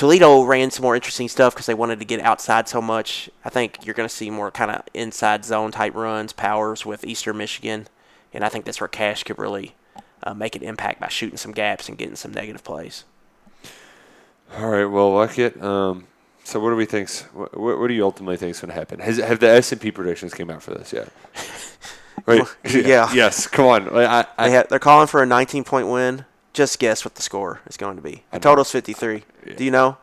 Toledo ran some more interesting stuff because they wanted to get outside so much. I think you're going to see more kind of inside zone type runs, powers with Eastern Michigan, and I think that's where Cash could really uh, make an impact by shooting some gaps and getting some negative plays. All right. Well, like it. Um, so what do we think? What, what do you ultimately think is going to happen? Has have the S and P predictions came out for this yet? Wait. Yeah. Yes. Come on. I, I, They ha- they're calling for a 19 point win. Just guess what the score is going to be. The total's 53. Do you know?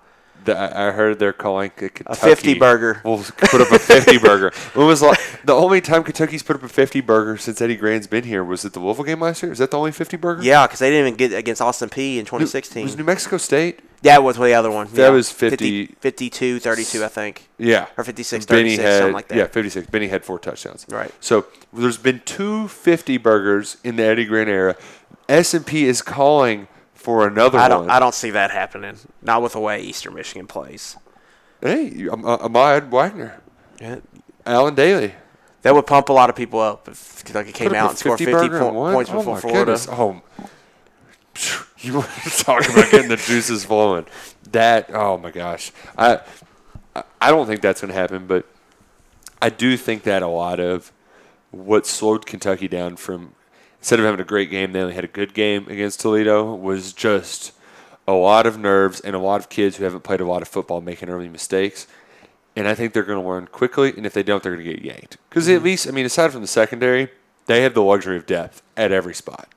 The, I heard they're calling a, 50 burger. We'll put up a 50 burger. When was like the only time Kentucky's put up a 50 burger since Eddie Gran's been here? Was it the Louisville game last year? Is that the only 50 burger? Yeah, because they didn't even get against Austin Peay in 2016. Was New Mexico State? Yeah, that was the other one. That yeah. was 50 52, 32, I think. Yeah. Or 56, Benny 36, had, something like that. Yeah, 56. Benny had four touchdowns. Right. So there's been two 50 burgers in the Eddie Gran era. S&P is calling for another I don't. one. I don't see that happening. Not with the way Eastern Michigan plays. Hey, Am- uh, Ahmad Wagner, Yeah. Allen Dailey. That would pump a lot of people up if Kentucky came out and scored 50 burger po- and won? points oh before my Florida. Goodness. Oh, you want to talk about getting the juices flowing? That oh my gosh, I I- I don't think that's going to happen, but I do think that a lot of what slowed Kentucky down from instead of having a great game, they only had a good game against Toledo was just a lot of nerves and a lot of kids who haven't played a lot of football making early mistakes. And I think they're going to learn quickly, and if they don't, they're going to get yanked. Because at mm-hmm. least, I mean, aside from the secondary, they have the luxury of depth at every spot.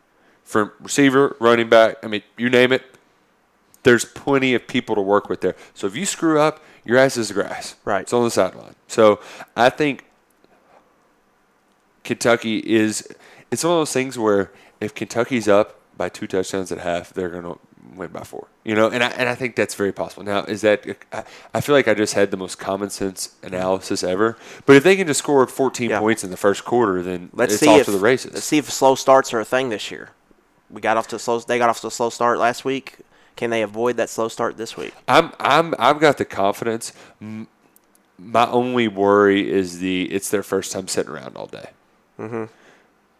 From receiver, running back, I mean, you name it, there's plenty of people to work with there. So if you screw up, your ass is the grass. Right. It's on the sideline. So I think Kentucky is. It's one of those things where if Kentucky's up by two touchdowns at half, they're going to win by four. You know, and I, and I think that's very possible. Now, is that I, I feel like I just had the most common sense analysis ever. But if they can just score 14 Yeah. points in the first quarter, then Let's it's see off if to the races. let's see if slow starts are a thing this year. We got off to slow. They got off to a slow start last week. Can they avoid that slow start this week? I'm I'm I've got the confidence. My only worry is the it's their first time sitting around all day. Mm-hmm.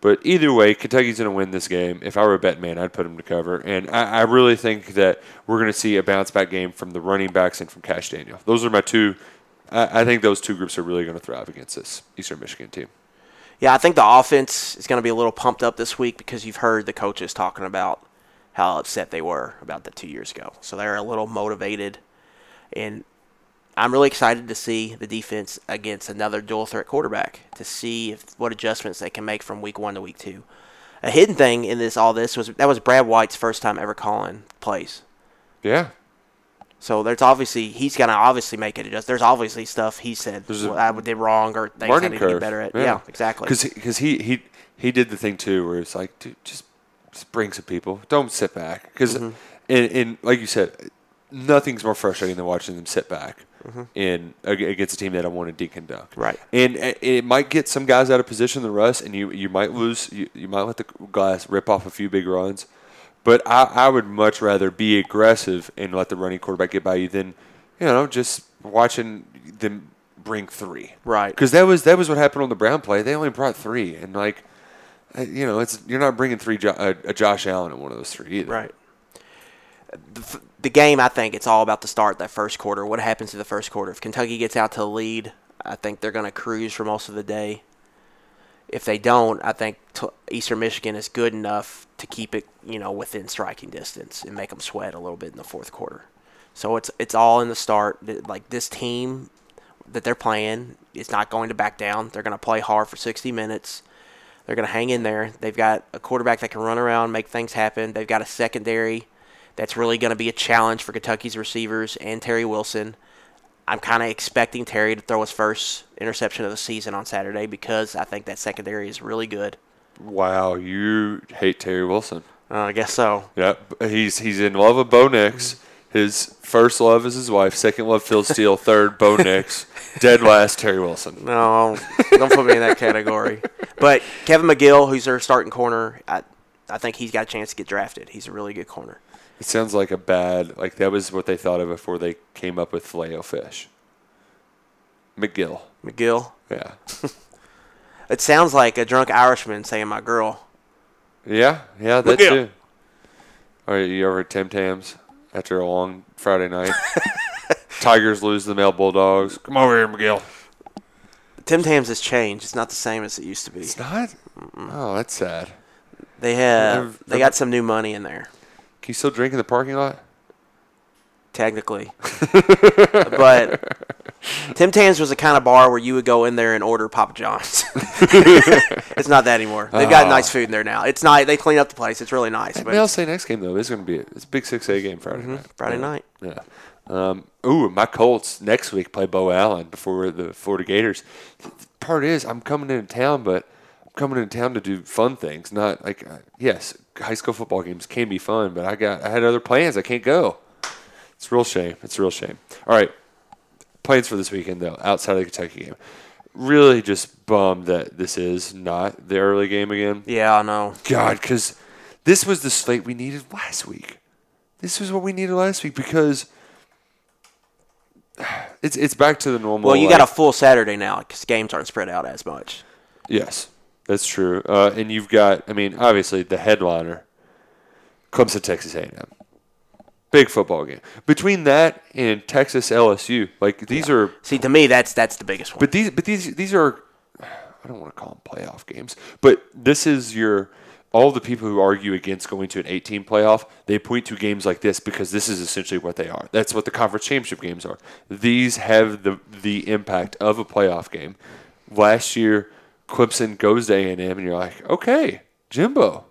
But either way, Kentucky's going to win this game. If I were a bet man, I'd put them to cover. And I, I really think that we're going to see a bounce back game from the running backs and from Cash Daniel. Those are my two. I, I think those two groups are really going to thrive against this Eastern Michigan team. Yeah, I think the offense is going to be a little pumped up this week because you've heard the coaches talking about how upset they were about that two years ago. So they're a little motivated. And I'm really excited to see the defense against another dual threat quarterback to see if, what adjustments they can make from week one to week two. A hidden thing in this all this was that was Brad White's first time ever calling plays. Yeah. So there's obviously he's gonna obviously make it adjust. There's obviously stuff he said There's well, I did wrong or things I need to get better at. Yeah, exactly. Because he, he he did the thing too, where it's like, dude, just just bring some people. Don't sit back. Because Mm-hmm. and, and like you said, nothing's more frustrating than watching them sit back in ag- against a team that I want to deconduct. Mm-hmm. Right. And uh, it might get some guys out of position the Russ, and you you might lose. You, you might let the guys rip off a few big runs. But I, I would much rather be aggressive and let the running quarterback get by you than, you know, just watching them bring three. Right. Because that was that was what happened on the Brown play. They only brought three, and like, uh, you know, it's you're not bringing three jo- uh, a Josh Allen in one of those three either. Right. The, the game, I think it's all about the start, that first quarter. What happens in the first quarter? If Kentucky gets out to the lead, I think they're going to cruise for most of the day. If they don't, I think t- Eastern Michigan is good enough to keep it, you know, within striking distance and make them sweat a little bit in the fourth quarter. So it's it's all in the start. Like this team that they're playing is not going to back down. They're going to play hard for 60 minutes. They're going to hang in there. They've got a quarterback that can run around, make things happen. They've got a secondary that's really going to be a challenge for Kentucky's receivers and Terry Wilson. I'm kind of expecting Terry to throw his first interception of the season on Saturday because I think that secondary is really good. Wow, you hate Terry Wilson. Uh, I guess so. Yep, he's he's in love with Bo Nix. His first love is his wife. Second love, Phil Steele. Third, Bo Nix. Dead last, Terry Wilson. No, don't put me in that category. But Kevin McGill, who's their starting corner, I, I think he's got a chance to get drafted. He's a really good corner. It sounds like a bad like that was what they thought of before they came up with filet fish. McGill. McGill. Yeah. It sounds like a drunk Irishman saying "my girl." Yeah, yeah, that McGill. too. Are you ever at Tim Tams after a long Friday night? Tigers lose to the male Bulldogs. Come over here, McGill. Tim Tams has changed. It's not the same as it used to be. It's not. Oh, that's sad. They have They've- they got some new money in there, You still drink in the parking lot? technically. but Tim Tams was the kind of bar where you would go in there and order Papa John's. it's not that anymore. They've got Oh. nice food in there now. It's nice. They clean up the place. It's really nice. Hey, But May I it's say next game though is going to be a, it's a big six A game Friday night. Friday yeah. night. Yeah. Um, ooh, my Colts next week play Bo Allen before the Florida Gators. Part is, I'm coming into town, but coming into town to do fun things. Not like, uh, yes, high school football games can be fun, but I got I had other plans. I can't go. It's a real shame. It's a real shame. All right, plans for this weekend though, outside of the Kentucky game. Really, just bummed that this is not the early game again. Yeah, I know. God, because this was the slate we needed last week. This was what we needed last week because it's it's back to the normal. Well, you got a full Saturday now because games aren't spread out as much. yes, that's true. Uh, and you've got, I mean, obviously the headliner, comes to Texas A&M, big football game. Between that and Texas LSU, like these are See, to me, that's that's the biggest one. But these, but these, these are, I don't want to call them playoff games, but this is your. All the people who argue against going to an 18 playoff, they point to games like this because this is essentially what they are. That's what the conference championship games are. These have the the impact of a playoff game. Last year, Clemson goes to A&M, and you're like, okay, Jimbo,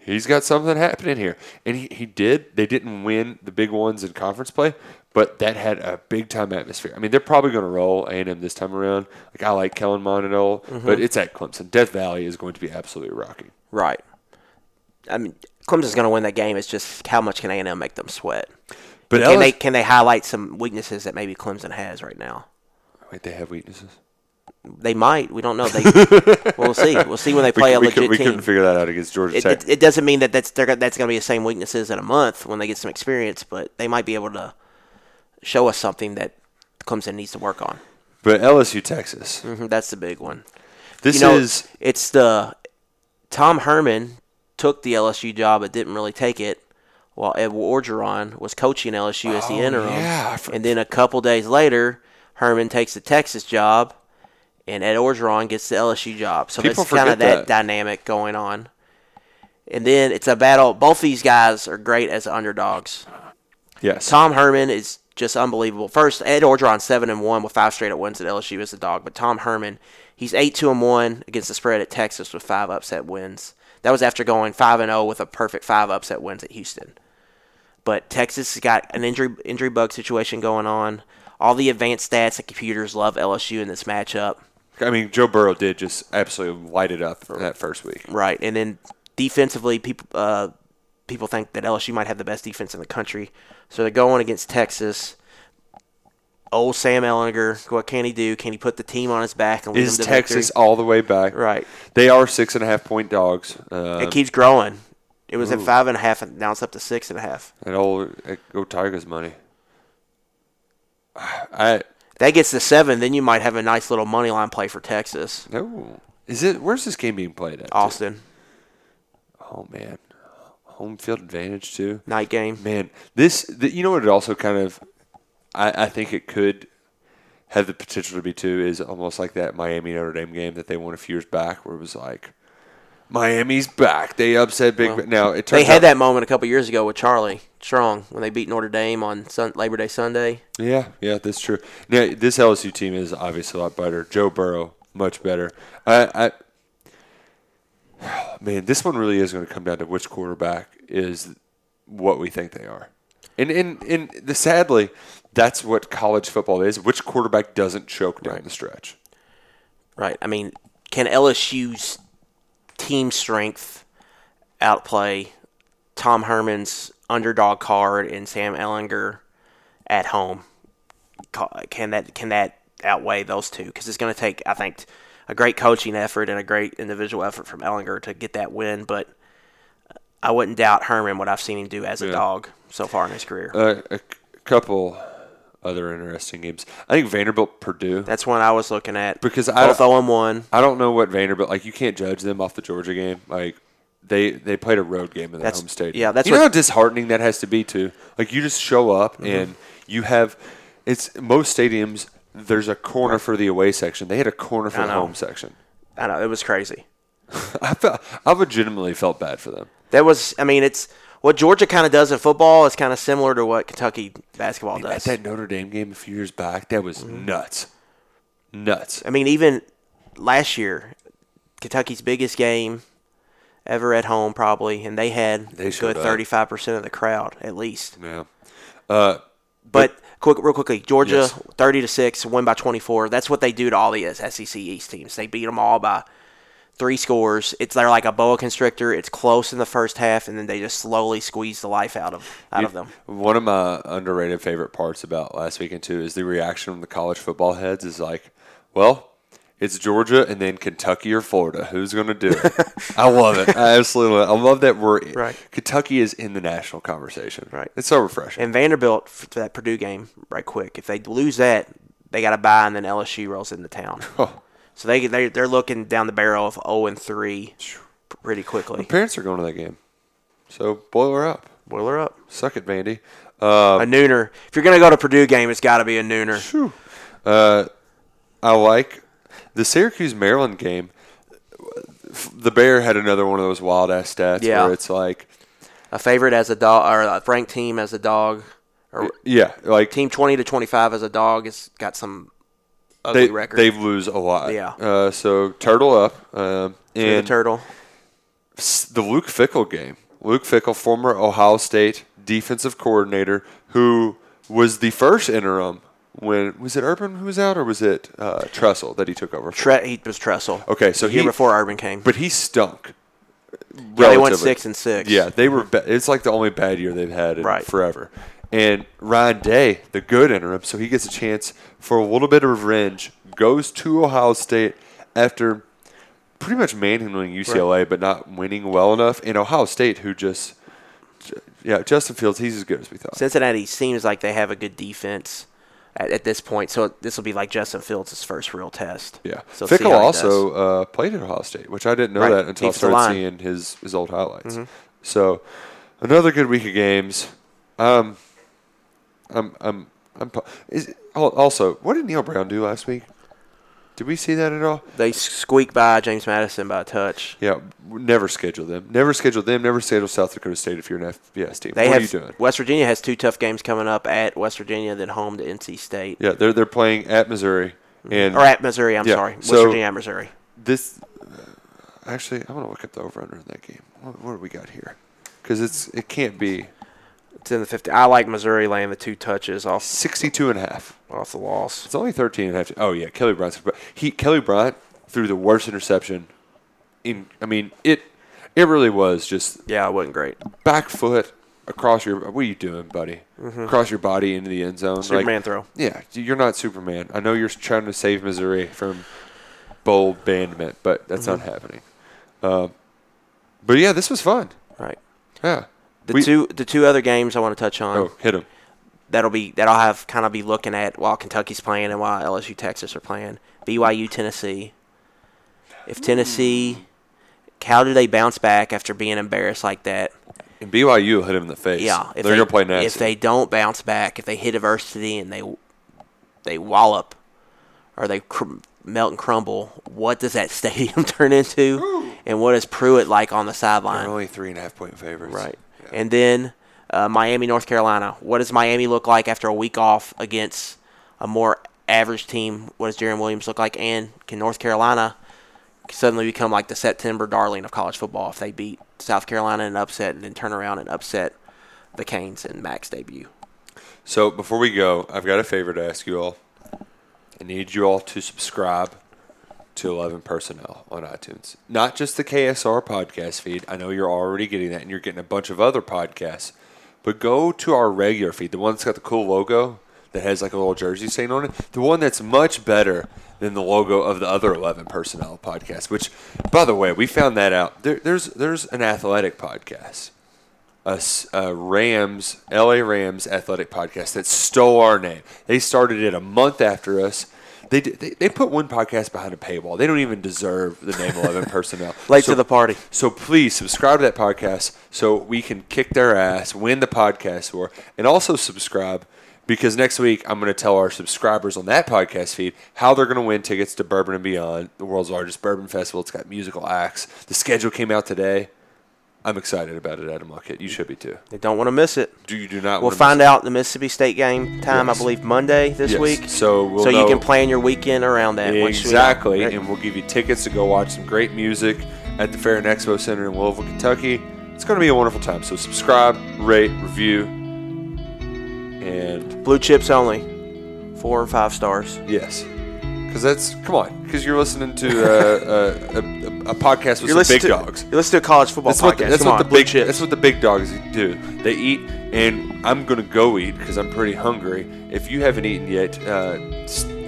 he's got something happening here. And he, he did. They didn't win the big ones in conference play, but that had a big time atmosphere. I mean, they're probably going to roll A&M this time around. Like, I like Kellen Mond and all, mm-hmm. but it's at Clemson. Death Valley is going to be absolutely rocking. right. I mean, Clemson's going to win that game. It's just how much can A and M make them sweat? But can LS they can they highlight some weaknesses that maybe Clemson has right now? Wait, they have weaknesses? They might. We don't know. They we'll see. We'll see when they play we, a we, legit could, we team. couldn't figure that out against Georgia it, Tech. it, it doesn't mean that that's they're, that's going to be the same weaknesses in a month when they get some experience, but they might be able to show us something that Clemson needs to work on. but LSU, Texas. hmm that's the big one. This you know, is it's the Tom Herman took the LSU job but didn't really take it, while Ed Orgeron was coaching LSU as the Oh, interim. yeah, and then a couple days later, Herman takes the Texas job, and Ed Orgeron gets the LSU job. So People that's kind of that, that. dynamic going on. And then it's a battle. Both these guys are great as underdogs. yes. Tom Herman is just unbelievable. First, Ed Orgeron seven and one with five straight up wins at LSU as a dog, but Tom Herman he's eight two and one against the spread at Texas with five upset wins. That was after going five and zero with a perfect five upset wins at Houston. But Texas has got an injury injury bug situation going on. All the advanced stats and computers love LSU in this matchup. I mean, Joe Burrow did just absolutely light it up for that first week. Right, and then defensively, people uh, people think that LSU might have the best defense in the country, so they're going against Texas. Old Sam Ehlinger, what can he do? Can he put the team on his back and lead Is them to Texas victory? all the way back? Right, They are six and a half point dogs. Um, it keeps growing. It was at five and a half, and now it's up to six and a half. and old go Tigers money. I That gets to seven, then you might have a nice little money line play for Texas, Oh, Is it? Where's this game being played at? Austin Oh man, home field advantage too. night game. Man, this the, you know what it also kind of I, I think it could have the potential to be too is almost like that Miami Notre Dame game that they won a few years back where it was like Miami's back. They upset Big. Well, now it turns They had out- that moment a couple years ago with Charlie Strong when they beat Notre Dame on Sun- Labor Day Sunday. Yeah, yeah, that's true. Now this LSU team is obviously a lot better. Joe Burrow, much better. I, I man, this one really is going to come down to which quarterback is what we think they are. And and and the, sadly, that's what college football is. Which quarterback doesn't choke down the stretch? Right. I mean, can LSU's team strength outplay Tom Herman's underdog card and Sam Ehlinger at home? Can that can that outweigh those two? Because it's going to take, I think, a great coaching effort and a great individual effort from Ehlinger to get that win. But I wouldn't doubt Herman what I've seen him do as a Yeah. dog so far in his career. Uh, a c- couple other interesting games. I think Vanderbilt, Purdue. That's one I was looking at. Because I both 0 1. I don't know what Vanderbilt like. You can't judge them off the Georgia game. Like they they played a road game in their That's- home state. yeah, that's you know how disheartening that has to be too. Like you just show up Mm-hmm. and you have it's most stadiums. There's a corner for the away section. They had a corner for the home section. I know, it was crazy. I felt I legitimately felt bad for them. That was, I mean, it's what Georgia kind of does in football is kind of similar to what Kentucky basketball At does. that Notre Dame game a few years back, that was Mm-hmm. nuts, nuts. I mean, even last year, Kentucky's biggest game ever at home, probably, and they had They a good thirty-five percent of the crowd at least. Yeah. Uh, But quick, real quickly, Georgia Yes. thirty to six, win by twenty four. That's what they do to all the SEC East teams. They beat them all by three scores. It's they're like a boa constrictor. It's close in the first half, and then they just slowly squeeze the life out of out of them. One of my underrated favorite parts about last weekend too is the reaction from the college football heads is like, well, it's Georgia and then Kentucky or Florida. Who's going to do it? I love it. I absolutely love it. I love that we're Right. Kentucky is in the national conversation. Right. It's so refreshing. And Vanderbilt for that Purdue game, right quick. If they lose that, they got to buy, and then LSU rolls into town. Oh. So they they they're looking down the barrel of zero and three pretty quickly. Parents are going to that game, so boil her up. Boil her up. Suck it, Vandy. Uh, a nooner. If you're gonna go to Purdue game, it's got to be a nooner. Uh, I like the Syracuse Maryland game. The Bear had another one of those wild ass stats Yeah. where it's like, A favorite as a dog, or a ranked team as a dog, or yeah, like team twenty to twenty five as a dog has got some ugly they record. they lose a lot. Yeah. Uh, so turtle up, um, Through the and turtle. the Luke Fickell game. Luke Fickell, former Ohio State defensive coordinator, who was the first interim when was it Urban who was out or was it uh, Tressel that he took over? Tre- he was Tressel. Okay, so the year he- before Urban came. but he stunk. yeah, they went six and six. Yeah, they were. Ba- it's like the only bad year they've had in Right. forever. And Ryan Day, the good interim, so he gets a chance for a little bit of revenge. Goes to Ohio State after pretty much manhandling UCLA, but not winning well enough. And Ohio State, who just, yeah, Justin Fields, he's as good as we thought. Cincinnati seems like they have a good defense at, at this point, so this will be like Justin Fields' first real test. Yeah, so Fickell also uh, played at Ohio State, which I didn't know Right. that until I Keeps the started seeing his his old highlights. Mhm. So another good week of games. Um, I'm I'm I'm. Is also what did Neal Brown do last week? Did we see that at all? They squeak by James Madison by a touch. Yeah, never schedule them. Never schedule them. Never schedule South Dakota State if you're an FBS team. They what have are you doing? West Virginia has two tough games coming up at West Virginia, then home to NC State Yeah, they're they're playing at Missouri mm-hmm. and or at Missouri. I'm Yeah, sorry, West so- Virginia at Missouri. this. Uh, actually, I'm gonna look up the over under in that game. What, what do we got here? Because it's it can't be It's in the 50. I like Missouri laying the two touches off 62 and a half. off the loss. It's only 13 and a half. Oh yeah, Kelly Bryant. He Kelly Bryant threw the worst interception. In I mean it, it really was just Yeah, it wasn't great. back foot across your. What are you doing, buddy? Across your body into the end zone. Like, Mm-hmm. Superman throw. Yeah, you're not Superman. I know you're trying to save Missouri from bowl abandonment, but that's Mm-hmm. not happening. Um, but yeah, this was fun. Right. Yeah. The We- two the two other games I want to touch on. Oh, hit them. That'll be that I'll have kind of be looking at while Kentucky's playing and while LSU Texas are playing. BYU Tennessee. If Tennessee, how do they bounce back after being embarrassed like that? And BYU hit him in the face. Yeah, if they're they, gonna play nasty. If they don't bounce back, if they hit adversity and they they wallop or they cr- melt and crumble, what does that stadium turn into? And what is Pruitt like on the they're sideline? only three and a half point favorites. Right. And then uh, Miami, North Carolina. What does Miami look like after a week off against a more average team? What does Jarren Williams look like? And can North Carolina suddenly become like the September darling of college football if they beat South Carolina in an upset and then turn around and upset the Canes in Mack's debut? So before we go, I've got a favor to ask you all. I need you all to subscribe to 11 Personnel on iTunes. Not just the KSR podcast feed. I know you're already getting that and you're getting a bunch of other podcasts. But go to our regular feed, the one that's got the cool logo that has like a little jersey stain on it. The one that's much better than the logo of the other 11 Personnel podcast, which, by the way, we found that out. There, there's, there's an athletic podcast a Rams, LA Rams athletic podcast that stole our name. They started it a month after us. They, they, they put one podcast behind a paywall. They don't even deserve the name 11 personnel. Late So- to the party. So please subscribe to that podcast so we can kick their ass, win the podcast war, and also subscribe because next week I'm going to tell our subscribers on that podcast feed how they're going to win tickets to Bourbon and Beyond, the world's largest bourbon festival. It's got musical acts. The schedule came out today. I'm excited about it, Adam Luckett. You should be too. They don't want to miss it. Do you do not? We'll find out the Mississippi State game time, Yes. I believe, Monday this Yes. week. So we'll so you can plan your weekend around that. once we- exactly, and we'll give you tickets to go watch some great music at the Fair and Expo Center in Louisville, Kentucky. It's going to be a wonderful time. So subscribe, rate, review, and Blue chips only. Four and five stars. yes, because that's come on, because you're listening to uh, a, a, a podcast with You're some big to, dogs. You're listening to a college football That's podcast. what the, that's Come what on, the big that's what the big dogs do. They eat, and I'm gonna go eat because I'm pretty hungry. If you haven't eaten yet, uh,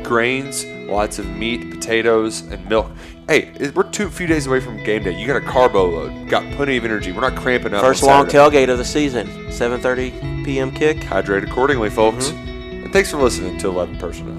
grains, lots of meat, potatoes, and milk. Hey, we're two few days away from game day. You got a carbo load. Got plenty of energy. We're not cramping up. First on long tailgate of the season. 7:30 p.m. kick. Hydrate accordingly, folks. Mm-hmm. And thanks for listening to 11 Personnel.